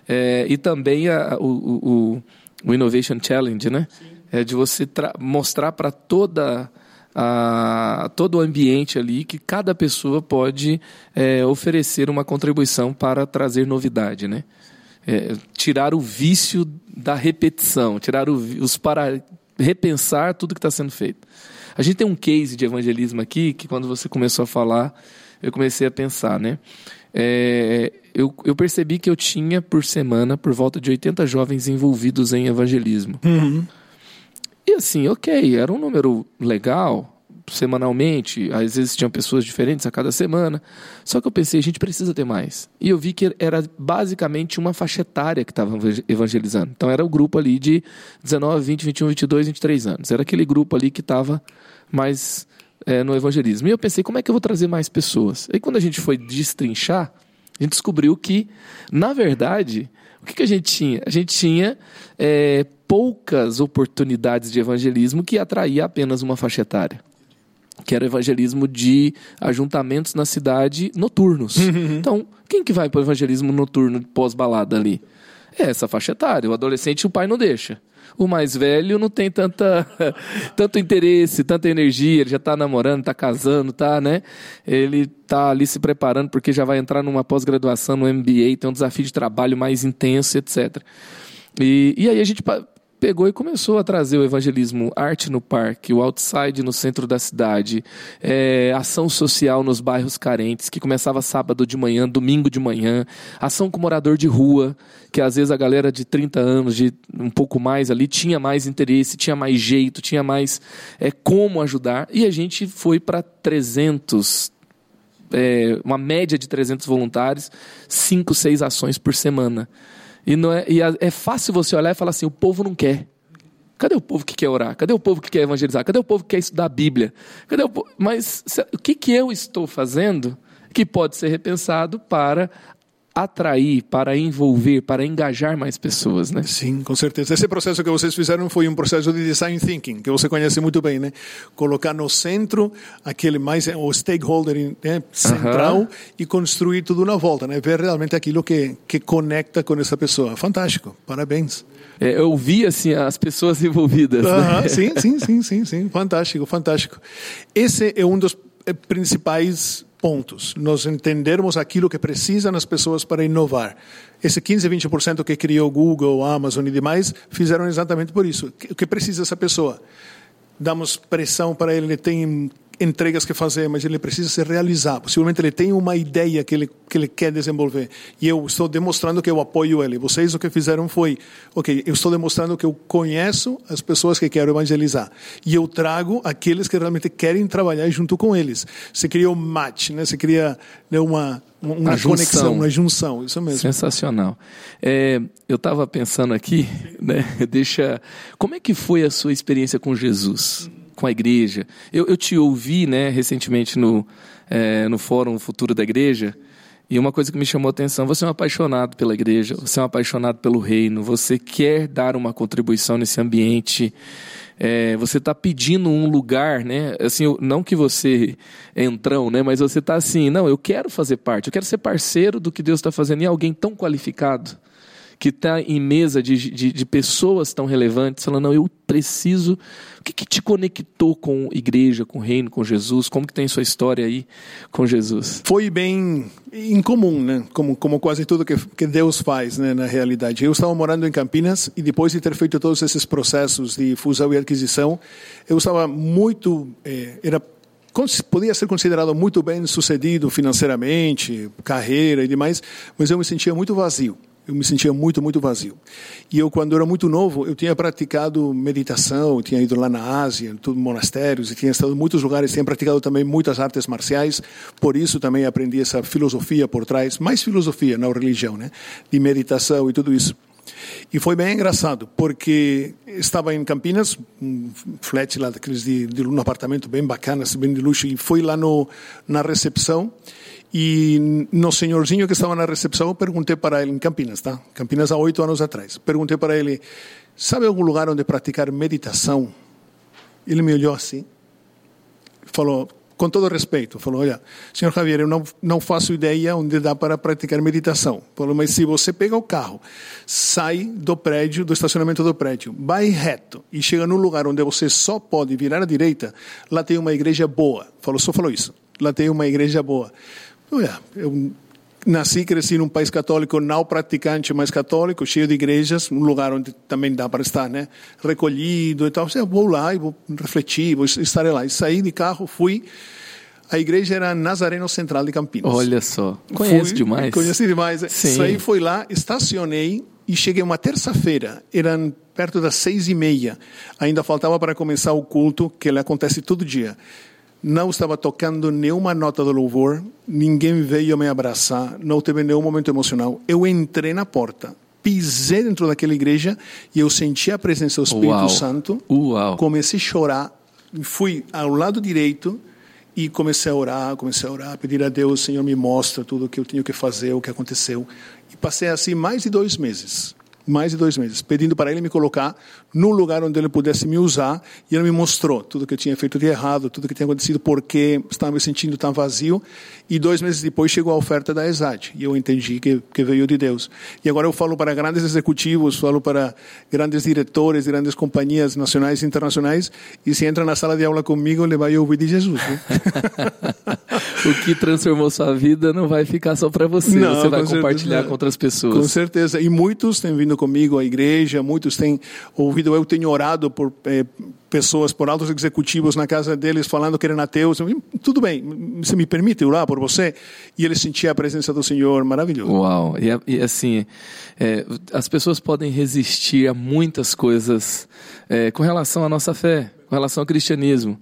É, e também a, o, o, o, Innovation Challenge, né? É de você mostrar para toda a todo o ambiente ali que cada pessoa pode é, oferecer uma contribuição para trazer novidade, né? É, tirar o vício da repetição, tirar o, os para repensar tudo que está sendo feito. A gente tem um case de evangelismo aqui que quando você começou a falar, eu comecei a pensar, né? É, eu, eu, percebi que eu tinha por semana por volta de 80 jovens envolvidos em evangelismo. Uhum. E assim, ok, era um número legal, semanalmente, às vezes tinham pessoas diferentes a cada semana. Só que eu pensei, a gente precisa ter mais. E eu vi que era basicamente uma faixa etária que estava evangelizando. Então era o grupo ali de 19, 20, 21, 22, 23 anos. Era aquele grupo ali que estava mais é, no evangelismo. E eu pensei, como é que eu vou trazer mais pessoas? E quando a gente foi destrinchar, a gente descobriu que, na verdade, o que, que a gente tinha? A gente tinha é, poucas oportunidades de evangelismo que atraía apenas uma faixa etária. Que era o evangelismo de ajuntamentos na cidade noturnos. Uhum. Então, quem que vai para o evangelismo noturno pós-balada ali? É essa faixa etária. O adolescente o pai não deixa. O mais velho não tem tanta, tanto interesse, tanta energia, ele já está namorando, está casando, tá, né? Ele está ali se preparando porque já vai entrar numa pós-graduação no MBA, tem um desafio de trabalho mais intenso, etc. E, e aí a gente pegou e começou a trazer o evangelismo arte no parque, o outside no centro da cidade, é, ação social nos bairros carentes, que começava sábado de manhã, domingo de manhã, ação com morador de rua, que às vezes a galera de 30 anos, de um pouco mais ali, tinha mais interesse, tinha mais jeito, tinha mais é, como ajudar, e a gente foi para 300, é, uma média de 300 voluntários, 5, 6 ações por semana. E, não é, e é fácil você olhar e falar assim: o povo não quer. Cadê o povo que quer orar? Cadê o povo que quer evangelizar? Cadê o povo que quer estudar a Bíblia? Cadê o povo? Mas o que, que eu estou fazendo que pode ser repensado para atrair, para envolver, para engajar mais pessoas, né? Sim, com certeza. Esse processo que vocês fizeram foi um processo de design thinking, que você conhece muito bem, né? Colocar no centro aquele mais o stakeholder né, central uhum. e construir tudo na volta, né? Ver realmente aquilo que que conecta com essa pessoa. Fantástico. Parabéns. É, eu vi assim as pessoas envolvidas. Uhum, né? Sim, sim, sim, sim, sim. Fantástico, fantástico. Esse é um dos eh, principais pontos. Nós entendermos aquilo que precisam as pessoas para inovar. Esse 15, 20% que criou Google, Amazon e demais fizeram exatamente por isso. O que precisa essa pessoa? Damos pressão para ele, ele tem entregas que fazer, mas ele precisa se realizar. Possivelmente ele tem uma ideia que ele, que ele quer desenvolver. E eu estou demonstrando que eu apoio ele. Vocês o que fizeram foi, ok, eu estou demonstrando que eu conheço as pessoas que quero evangelizar. E eu trago aqueles que realmente querem trabalhar junto com eles. Você cria um match, né? Você cria né, uma, uma conexão, uma junção, isso mesmo. Sensacional. É, eu estava pensando aqui, né? Deixa, como é que foi a sua experiência com Jesus? Com a igreja. Eu, eu te ouvi né, recentemente no, é, no Fórum Futuro da Igreja, e uma coisa que me chamou a atenção: você é um apaixonado pela igreja, você é um apaixonado pelo reino, você quer dar uma contribuição nesse ambiente. É, você está pedindo um lugar, né? Assim, não que você é entrão, né? Mas você está assim, não, eu quero fazer parte, eu quero ser parceiro do que Deus está fazendo e alguém tão qualificado que está em mesa de, de, de, pessoas tão relevantes, falando, não, eu preciso. O que, que te conectou com igreja, com reino, com Jesus? Como que tem sua história aí com Jesus? Foi bem incomum, né? Como, como quase tudo que, que Deus faz, né? Na realidade. Eu estava morando em Campinas e depois de ter feito todos esses processos de fusão e aquisição, eu estava muito. Eh, era podia ser considerado muito bem sucedido financeiramente, carreira e demais, mas eu me sentia muito vazio eu me sentia muito, muito vazio. E eu, quando era muito novo, eu tinha praticado meditação, tinha ido lá na Ásia, todos monastérios, e tinha estado em muitos lugares, tinha praticado também muitas artes marciais, por isso também aprendi essa filosofia por trás, mais filosofia, não religião, né? De meditação e tudo isso. E foi bem engraçado, porque estava em Campinas, um flat lá daqueles de, de um apartamento bem bacana, bem de luxo, e fui lá no, na recepção, e no senhorzinho que estava na recepção, perguntei para ele, em Campinas, tá? Campinas há oito anos atrás. Perguntei para ele, sabe algum lugar onde praticar meditação? Ele me olhou assim, falou, com todo respeito, falou, olha, senhor Javier, eu não, não faço ideia onde dá para praticar meditação. Falou, mas se você pega o carro, sai do prédio, do estacionamento do prédio, vai reto e chega num lugar onde você só pode virar à direita, lá tem uma igreja boa. Falou, só falou isso. Lá tem uma igreja boa. Olha, eu nasci e cresci num país católico não praticante, mas católico, cheio de igrejas, um lugar onde também dá para estar, né? Recolhido e tal. Eu vou lá e vou refletir, vou estar lá. E saí de carro, fui. A igreja era Nazareno Central de Campinas. Olha só, conhece fui, demais. Conheci demais. Sim. Saí, fui lá, estacionei e cheguei uma terça-feira. Eram perto das seis e meia. Ainda faltava para começar o culto, que ele acontece todo dia não estava tocando nenhuma nota de louvor, ninguém veio me abraçar, não teve nenhum momento emocional. Eu entrei na porta, pisei dentro daquela igreja e eu senti a presença do Espírito Uau. Santo. Uau. Comecei a chorar, fui ao lado direito e comecei a orar, comecei a orar, pedir a Deus, Senhor, me mostra tudo o que eu tenho que fazer, o que aconteceu. E passei assim mais de dois meses mais de dois meses, pedindo para ele me colocar num lugar onde ele pudesse me usar, e ele me mostrou tudo que eu tinha feito de errado, tudo que tinha acontecido, porque estava me sentindo tão vazio, e dois meses depois chegou a oferta da ESAD, e eu entendi que, que veio de Deus. E agora eu falo para grandes executivos, falo para grandes diretores, grandes companhias nacionais e internacionais, e se entra na sala de aula comigo, ele vai ouvir de Jesus. o que transformou sua vida não vai ficar só para você, não, você vai compartilhar com outras pessoas. Com certeza, e muitos têm vindo comigo à igreja, muitos têm ouvido, eu tenho orado por eh, pessoas, por altos executivos na casa deles, falando que eram ateus. Tudo bem, você me permite orar por você? E eles sentiam a presença do Senhor, maravilhoso. Uau, e, e assim, é, as pessoas podem resistir a muitas coisas é, com relação à nossa fé, com relação ao cristianismo,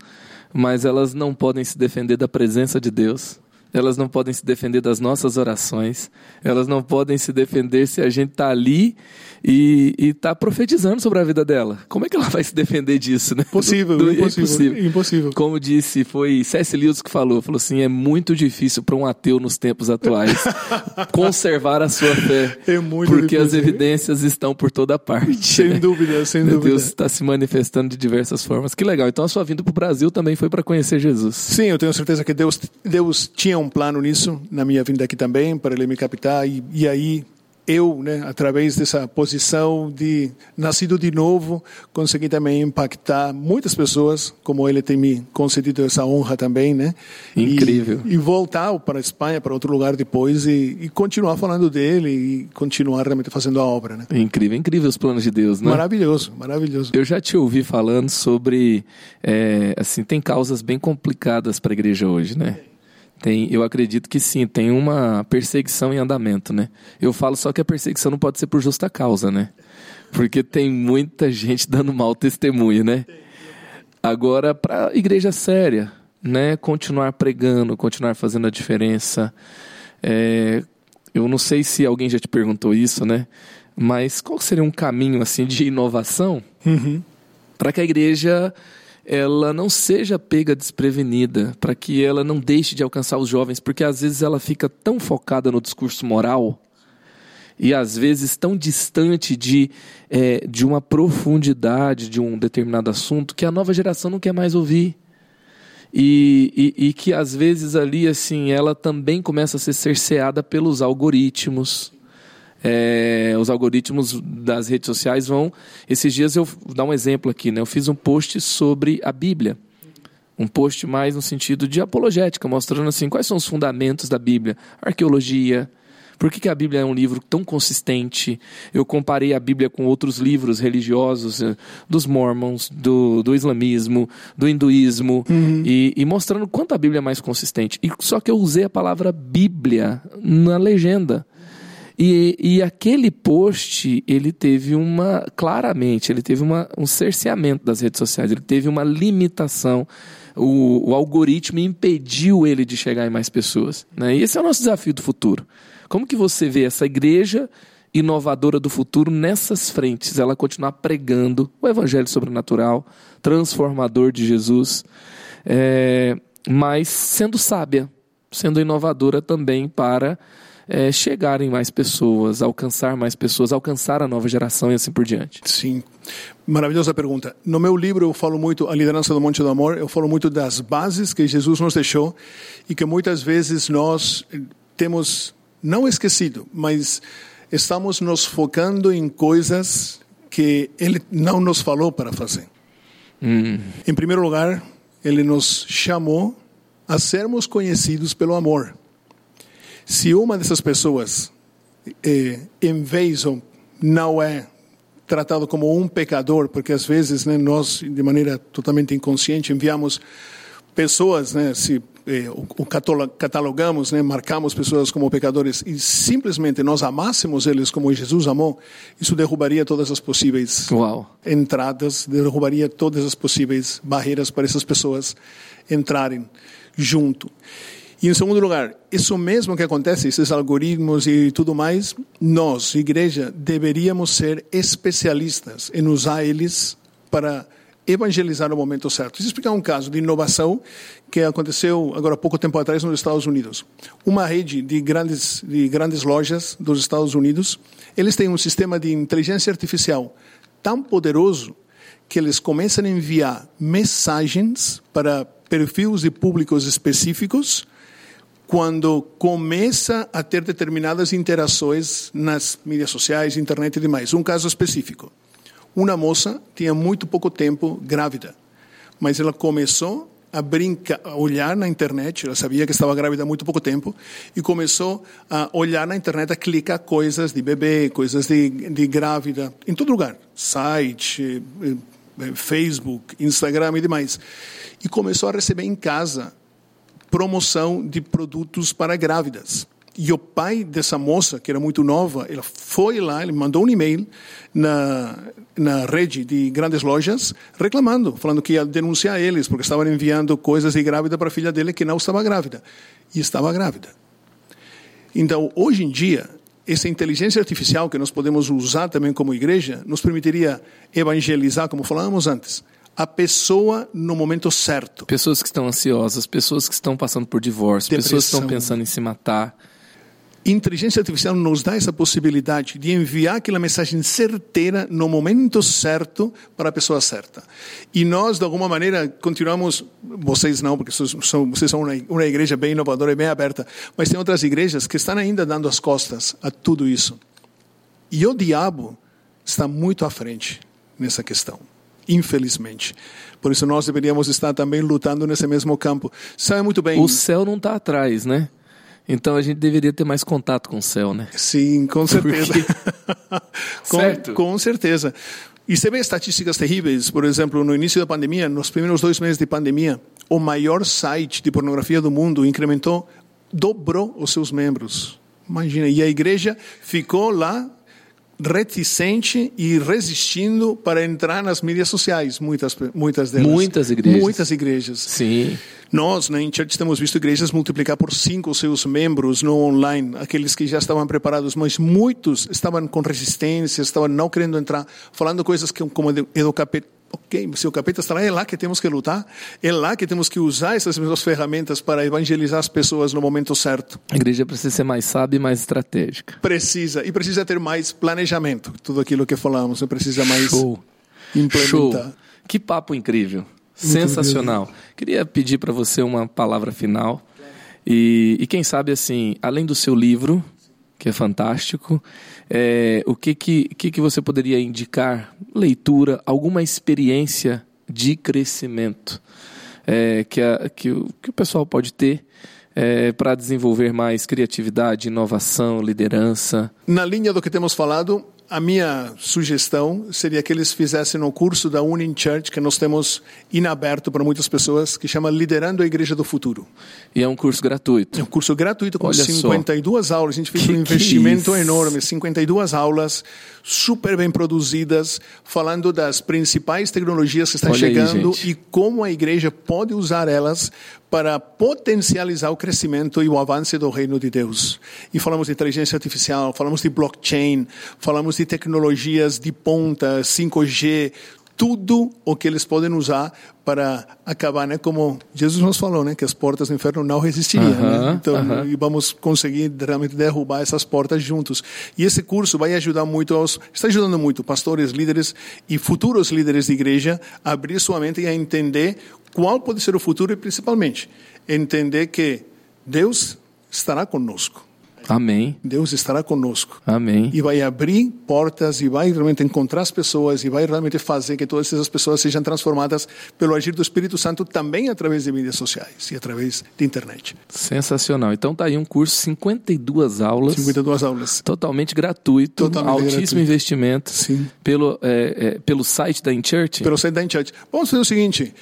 mas elas não podem se defender da presença de Deus elas não podem se defender das nossas orações, elas não podem se defender se a gente está ali e está profetizando sobre a vida dela. Como é que ela vai se defender disso, né? Possível, do, do, impossível, impossível, impossível. Como disse, foi C.S. Lewis que falou, falou assim, é muito difícil para um ateu nos tempos atuais conservar a sua fé. É muito Porque difícil. as evidências estão por toda parte. Sem né? dúvida, sem dúvida. Deus está se manifestando de diversas formas. Que legal. Então a sua vinda para o Brasil também foi para conhecer Jesus. Sim, eu tenho certeza que Deus, Deus tinha um plano nisso, na minha vinda aqui também, para ele me captar. E, e aí eu, né, através dessa posição de nascido de novo, consegui também impactar muitas pessoas, como ele tem me concedido essa honra também, né? Incrível. E, e voltar para a Espanha, para outro lugar depois e, e, continuar falando dele e continuar realmente fazendo a obra, né? Incrível, incrível os planos de Deus, né? Maravilhoso, maravilhoso. Eu já te ouvi falando sobre, é, assim, tem causas bem complicadas para a igreja hoje, né? Tem, eu acredito que sim, tem uma perseguição em andamento, né? Eu falo só que a perseguição não pode ser por justa causa, né? Porque tem muita gente dando mau testemunho, né? Agora, para a igreja séria, né? Continuar pregando, continuar fazendo a diferença. É, eu não sei se alguém já te perguntou isso, né? Mas qual seria um caminho assim de inovação uhum. para que a igreja ela não seja pega desprevenida, para que ela não deixe de alcançar os jovens, porque às vezes ela fica tão focada no discurso moral e às vezes tão distante de, é, de uma profundidade de um determinado assunto que a nova geração não quer mais ouvir. E, e, e que às vezes ali assim ela também começa a ser cerceada pelos algoritmos, é, os algoritmos das redes sociais vão. Esses dias eu vou dar um exemplo aqui, né? Eu fiz um post sobre a Bíblia. Um post mais no sentido de apologética, mostrando assim quais são os fundamentos da Bíblia, arqueologia, por que, que, a Bíblia é um livro tão consistente? Eu comparei a Bíblia com outros livros religiosos, eh, dos mormons, do, do islamismo, do hinduísmo, uhum. e, e, mostrando quanto a Bíblia é mais consistente. E só que eu usei a palavra Bíblia na legenda. E, e, aquele post, ele teve uma, claramente, ele teve uma, um cerceamento das redes sociais, ele teve uma limitação. O, o algoritmo impediu ele de chegar em mais pessoas. Né? E esse é o nosso desafio do futuro. Como que você vê essa igreja inovadora do futuro nessas frentes? Ela continuar pregando o evangelho sobrenatural, transformador de Jesus, é, mas sendo sábia, sendo inovadora também para é, chegar em mais pessoas, alcançar mais pessoas, alcançar a nova geração e assim por diante? Sim, maravilhosa pergunta. No meu livro eu falo muito, A Liderança do Monte do Amor, eu falo muito das bases que Jesus nos deixou e que muitas vezes nós temos não esquecido, mas estamos nos focando em coisas que Ele não nos falou para fazer. Hum. Em primeiro lugar, Ele nos chamou a sermos conhecidos pelo amor. Se uma dessas pessoas, eh, em vez ou não é tratado como um pecador, porque às vezes né, nós, de maneira totalmente inconsciente, enviamos pessoas, né, se eh, o, o catalogamos, né, marcamos pessoas como pecadores e simplesmente nós amássemos eles como Jesus amou, isso derrubaria todas as possíveis Uau. entradas, derrubaria todas as possíveis barreiras para essas pessoas entrarem junto. E em segundo lugar, isso mesmo que acontece, esses algoritmos e tudo mais, nós, igreja, deveríamos ser especialistas em usar eles para evangelizar no momento certo. Eu explicar um caso de inovação que aconteceu agora há pouco tempo atrás nos Estados Unidos. Uma rede de grandes, de grandes lojas dos Estados Unidos, eles têm um sistema de inteligência artificial tão poderoso que eles começam a enviar mensagens para perfis de públicos específicos quando começa a ter determinadas interações nas mídias sociais, internet e demais. Um caso específico. Uma moça tinha muito pouco tempo grávida, mas ela começou a brincar, a olhar na internet, ela sabia que estava grávida há muito pouco tempo, e começou a olhar na internet, a clicar coisas de bebê, coisas de, de grávida, em todo lugar, site, Facebook, Instagram e demais. E começou a receber em casa promoção de produtos para grávidas. E o pai dessa moça, que era muito nova, ele foi lá, ele mandou um e-mail na, na rede de grandes lojas reclamando, falando que ia denunciar eles, porque estavam enviando coisas de grávida para a filha dele que não estava grávida. e estava grávida. Então, hoje em dia, essa inteligência artificial que nós podemos usar também como igreja nos permitiria evangelizar, como falávamos antes, a pessoa no momento certo. Pessoas que estão ansiosas, pessoas que estão passando por divórcio, Depressão. pessoas que estão pensando em se matar inteligência artificial nos dá essa possibilidade de enviar aquela mensagem certeira no momento certo para a pessoa certa. E nós, de alguma maneira, continuamos, vocês não, porque são, vocês são uma, uma igreja bem inovadora e bem aberta, mas tem outras igrejas que estão ainda dando as costas a tudo isso. E o diabo está muito à frente nessa questão, infelizmente. Por isso nós deveríamos estar também lutando nesse mesmo campo. Sabe muito bem. O céu não está atrás, né? Então a gente deveria ter mais contato com o céu, né? Sim, com certeza. Com, certo. com certeza. E você vê estatísticas terríveis, por exemplo, no início da pandemia, nos primeiros dois meses de pandemia, o maior site de pornografia do mundo incrementou, dobrou os seus membros. Imagina, e a igreja ficou lá reticente e resistindo para entrar nas mídias sociais, muitas, muitas delas. Muitas igrejas. Muitas igrejas. Sim. Nós, na Church, temos visto igrejas multiplicar por cinco os seus membros no online, aqueles que já estavam preparados, mas muitos estavam com resistência, estavam não querendo entrar, falando coisas que, como capeta ok, se o capeta está lá, é lá que temos que lutar, é lá que temos que usar essas mesmas ferramentas para evangelizar as pessoas no momento certo. A igreja precisa ser mais sábia e mais estratégica. Precisa, e precisa ter mais planejamento, tudo aquilo que falamos, precisa mais Show. implementar. Show. Que papo incrível, sensacional. Queria pedir para você uma palavra final. E, e quem sabe, assim, além do seu livro, que é fantástico. É, o que, que, que, que você poderia indicar? Leitura, alguma experiência de crescimento é, que, a, que, o, que o pessoal pode ter é, para desenvolver mais criatividade, inovação, liderança? Na linha do que temos falado, a minha sugestão seria que eles fizessem o curso da Union Church, que nós temos inaberto para muitas pessoas, que chama Liderando a Igreja do Futuro. E é um curso gratuito? É um curso gratuito com Olha 52 só. aulas. A gente fez que um investimento enorme, 52 aulas, super bem produzidas, falando das principais tecnologias que estão Olha chegando aí, e como a igreja pode usar elas para potencializar o crescimento e o avanço do reino de Deus. E falamos de inteligência artificial, falamos de blockchain, falamos de tecnologias de ponta, 5G, tudo o que eles podem usar para acabar, né? Como Jesus nos falou, né? Que as portas do inferno não resistiriam, uh -huh, né? Então, uh -huh. e vamos conseguir realmente derrubar essas portas juntos. E esse curso vai ajudar muito aos, está ajudando muito pastores, líderes e futuros líderes de igreja a abrir sua mente e a entender qual pode ser o futuro e principalmente entender que Deus estará conosco. Amém. Deus estará conosco. Amém. E vai abrir portas e vai realmente encontrar as pessoas e vai realmente fazer que todas essas pessoas sejam transformadas pelo agir do Espírito Santo também através de mídias sociais e através de internet. Sensacional. Então tá aí um curso 52 aulas. 52 aulas. Totalmente gratuito, totalmente altíssimo gratuito. investimento. Sim. Pelo é, é, pelo site da InChurch. Pelo site da InChurch. Vamos fazer o seguinte,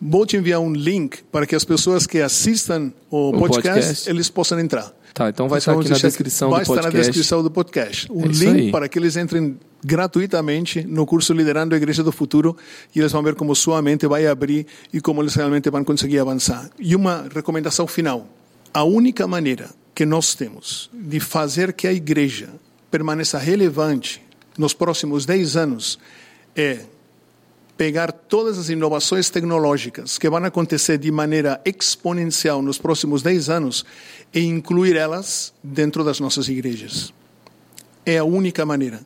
Vou te enviar um link para que as pessoas que assistam o, o podcast, podcast, eles possam entrar. Tá, então vai estar aqui na descrição do podcast. Vai estar na descrição do podcast. Um é link para que eles entrem gratuitamente no curso Liderando a Igreja do Futuro e eles vão ver como sua mente vai abrir e como eles realmente vão conseguir avançar. E uma recomendação final. A única maneira que nós temos de fazer que a igreja permaneça relevante nos próximos 10 anos é pegar todas as inovações tecnológicas que vão acontecer de maneira exponencial nos próximos 10 anos e incluir elas dentro das nossas igrejas. É a única maneira.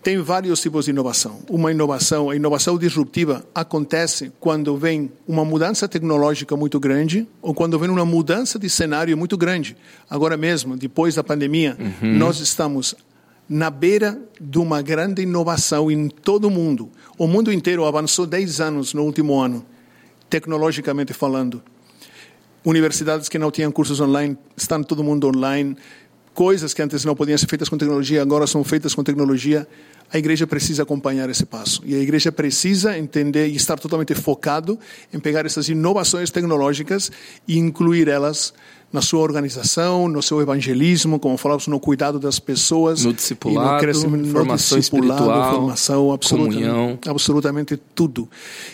Tem vários tipos de inovação. Uma inovação, a inovação disruptiva acontece quando vem uma mudança tecnológica muito grande ou quando vem uma mudança de cenário muito grande. Agora mesmo, depois da pandemia, uhum. nós estamos na beira de uma grande inovação em todo o mundo. O mundo inteiro avançou 10 anos no último ano, tecnologicamente falando. Universidades que não tinham cursos online, estão todo mundo online. Coisas que antes não podiam ser feitas com tecnologia, agora são feitas com tecnologia. A igreja precisa acompanhar esse passo. E a igreja precisa entender e estar totalmente focado em pegar essas inovações tecnológicas e incluir elas na sua organização, no seu evangelismo, como falamos, no cuidado das pessoas, no discipulado, no crescimento, formação no discipulado, espiritual, formação, absolutamente, comunhão, absolutamente tudo.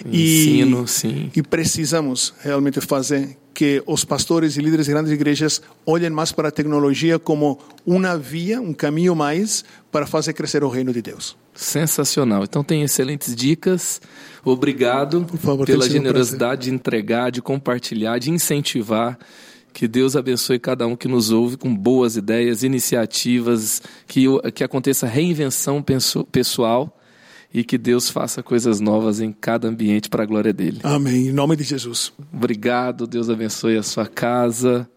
Ensino, e, sim. E precisamos realmente fazer que os pastores e líderes de grandes igrejas olhem mais para a tecnologia como uma via, um caminho mais para fazer crescer o reino de Deus. Sensacional. Então tem excelentes dicas. Obrigado favor, pela sido um generosidade de entregar, de compartilhar, de incentivar. Que Deus abençoe cada um que nos ouve com boas ideias, iniciativas, que, que aconteça reinvenção pessoal e que Deus faça coisas novas em cada ambiente para a glória dele. Amém. Em nome de Jesus. Obrigado, Deus abençoe a sua casa.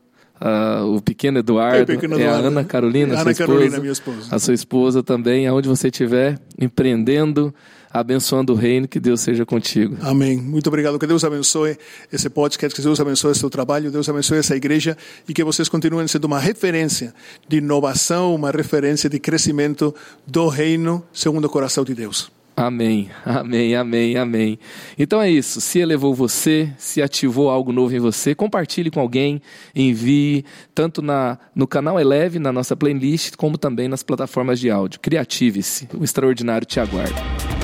ah, o pequeno Eduardo, É, o pequeno é a Eduardo. Ana Carolina, Ana sua esposa, Carolina, minha esposa. a sua esposa também, aonde você estiver empreendendo, abençoando o reino, que Deus seja contigo. Amém. Muito obrigado. Que Deus abençoe esse podcast, que Deus abençoe seu trabalho, Deus abençoe essa igreja e que vocês continuem sendo uma referência de inovação, uma referência de crescimento do reino segundo o coração de Deus. Amém, amém, amém, amém. Então é isso. Se elevou você, se ativou algo novo em você, compartilhe com alguém, envie tanto na, no canal Eleve, na nossa playlist, como também nas plataformas de áudio. Criative-se. O extraordinário te aguarda.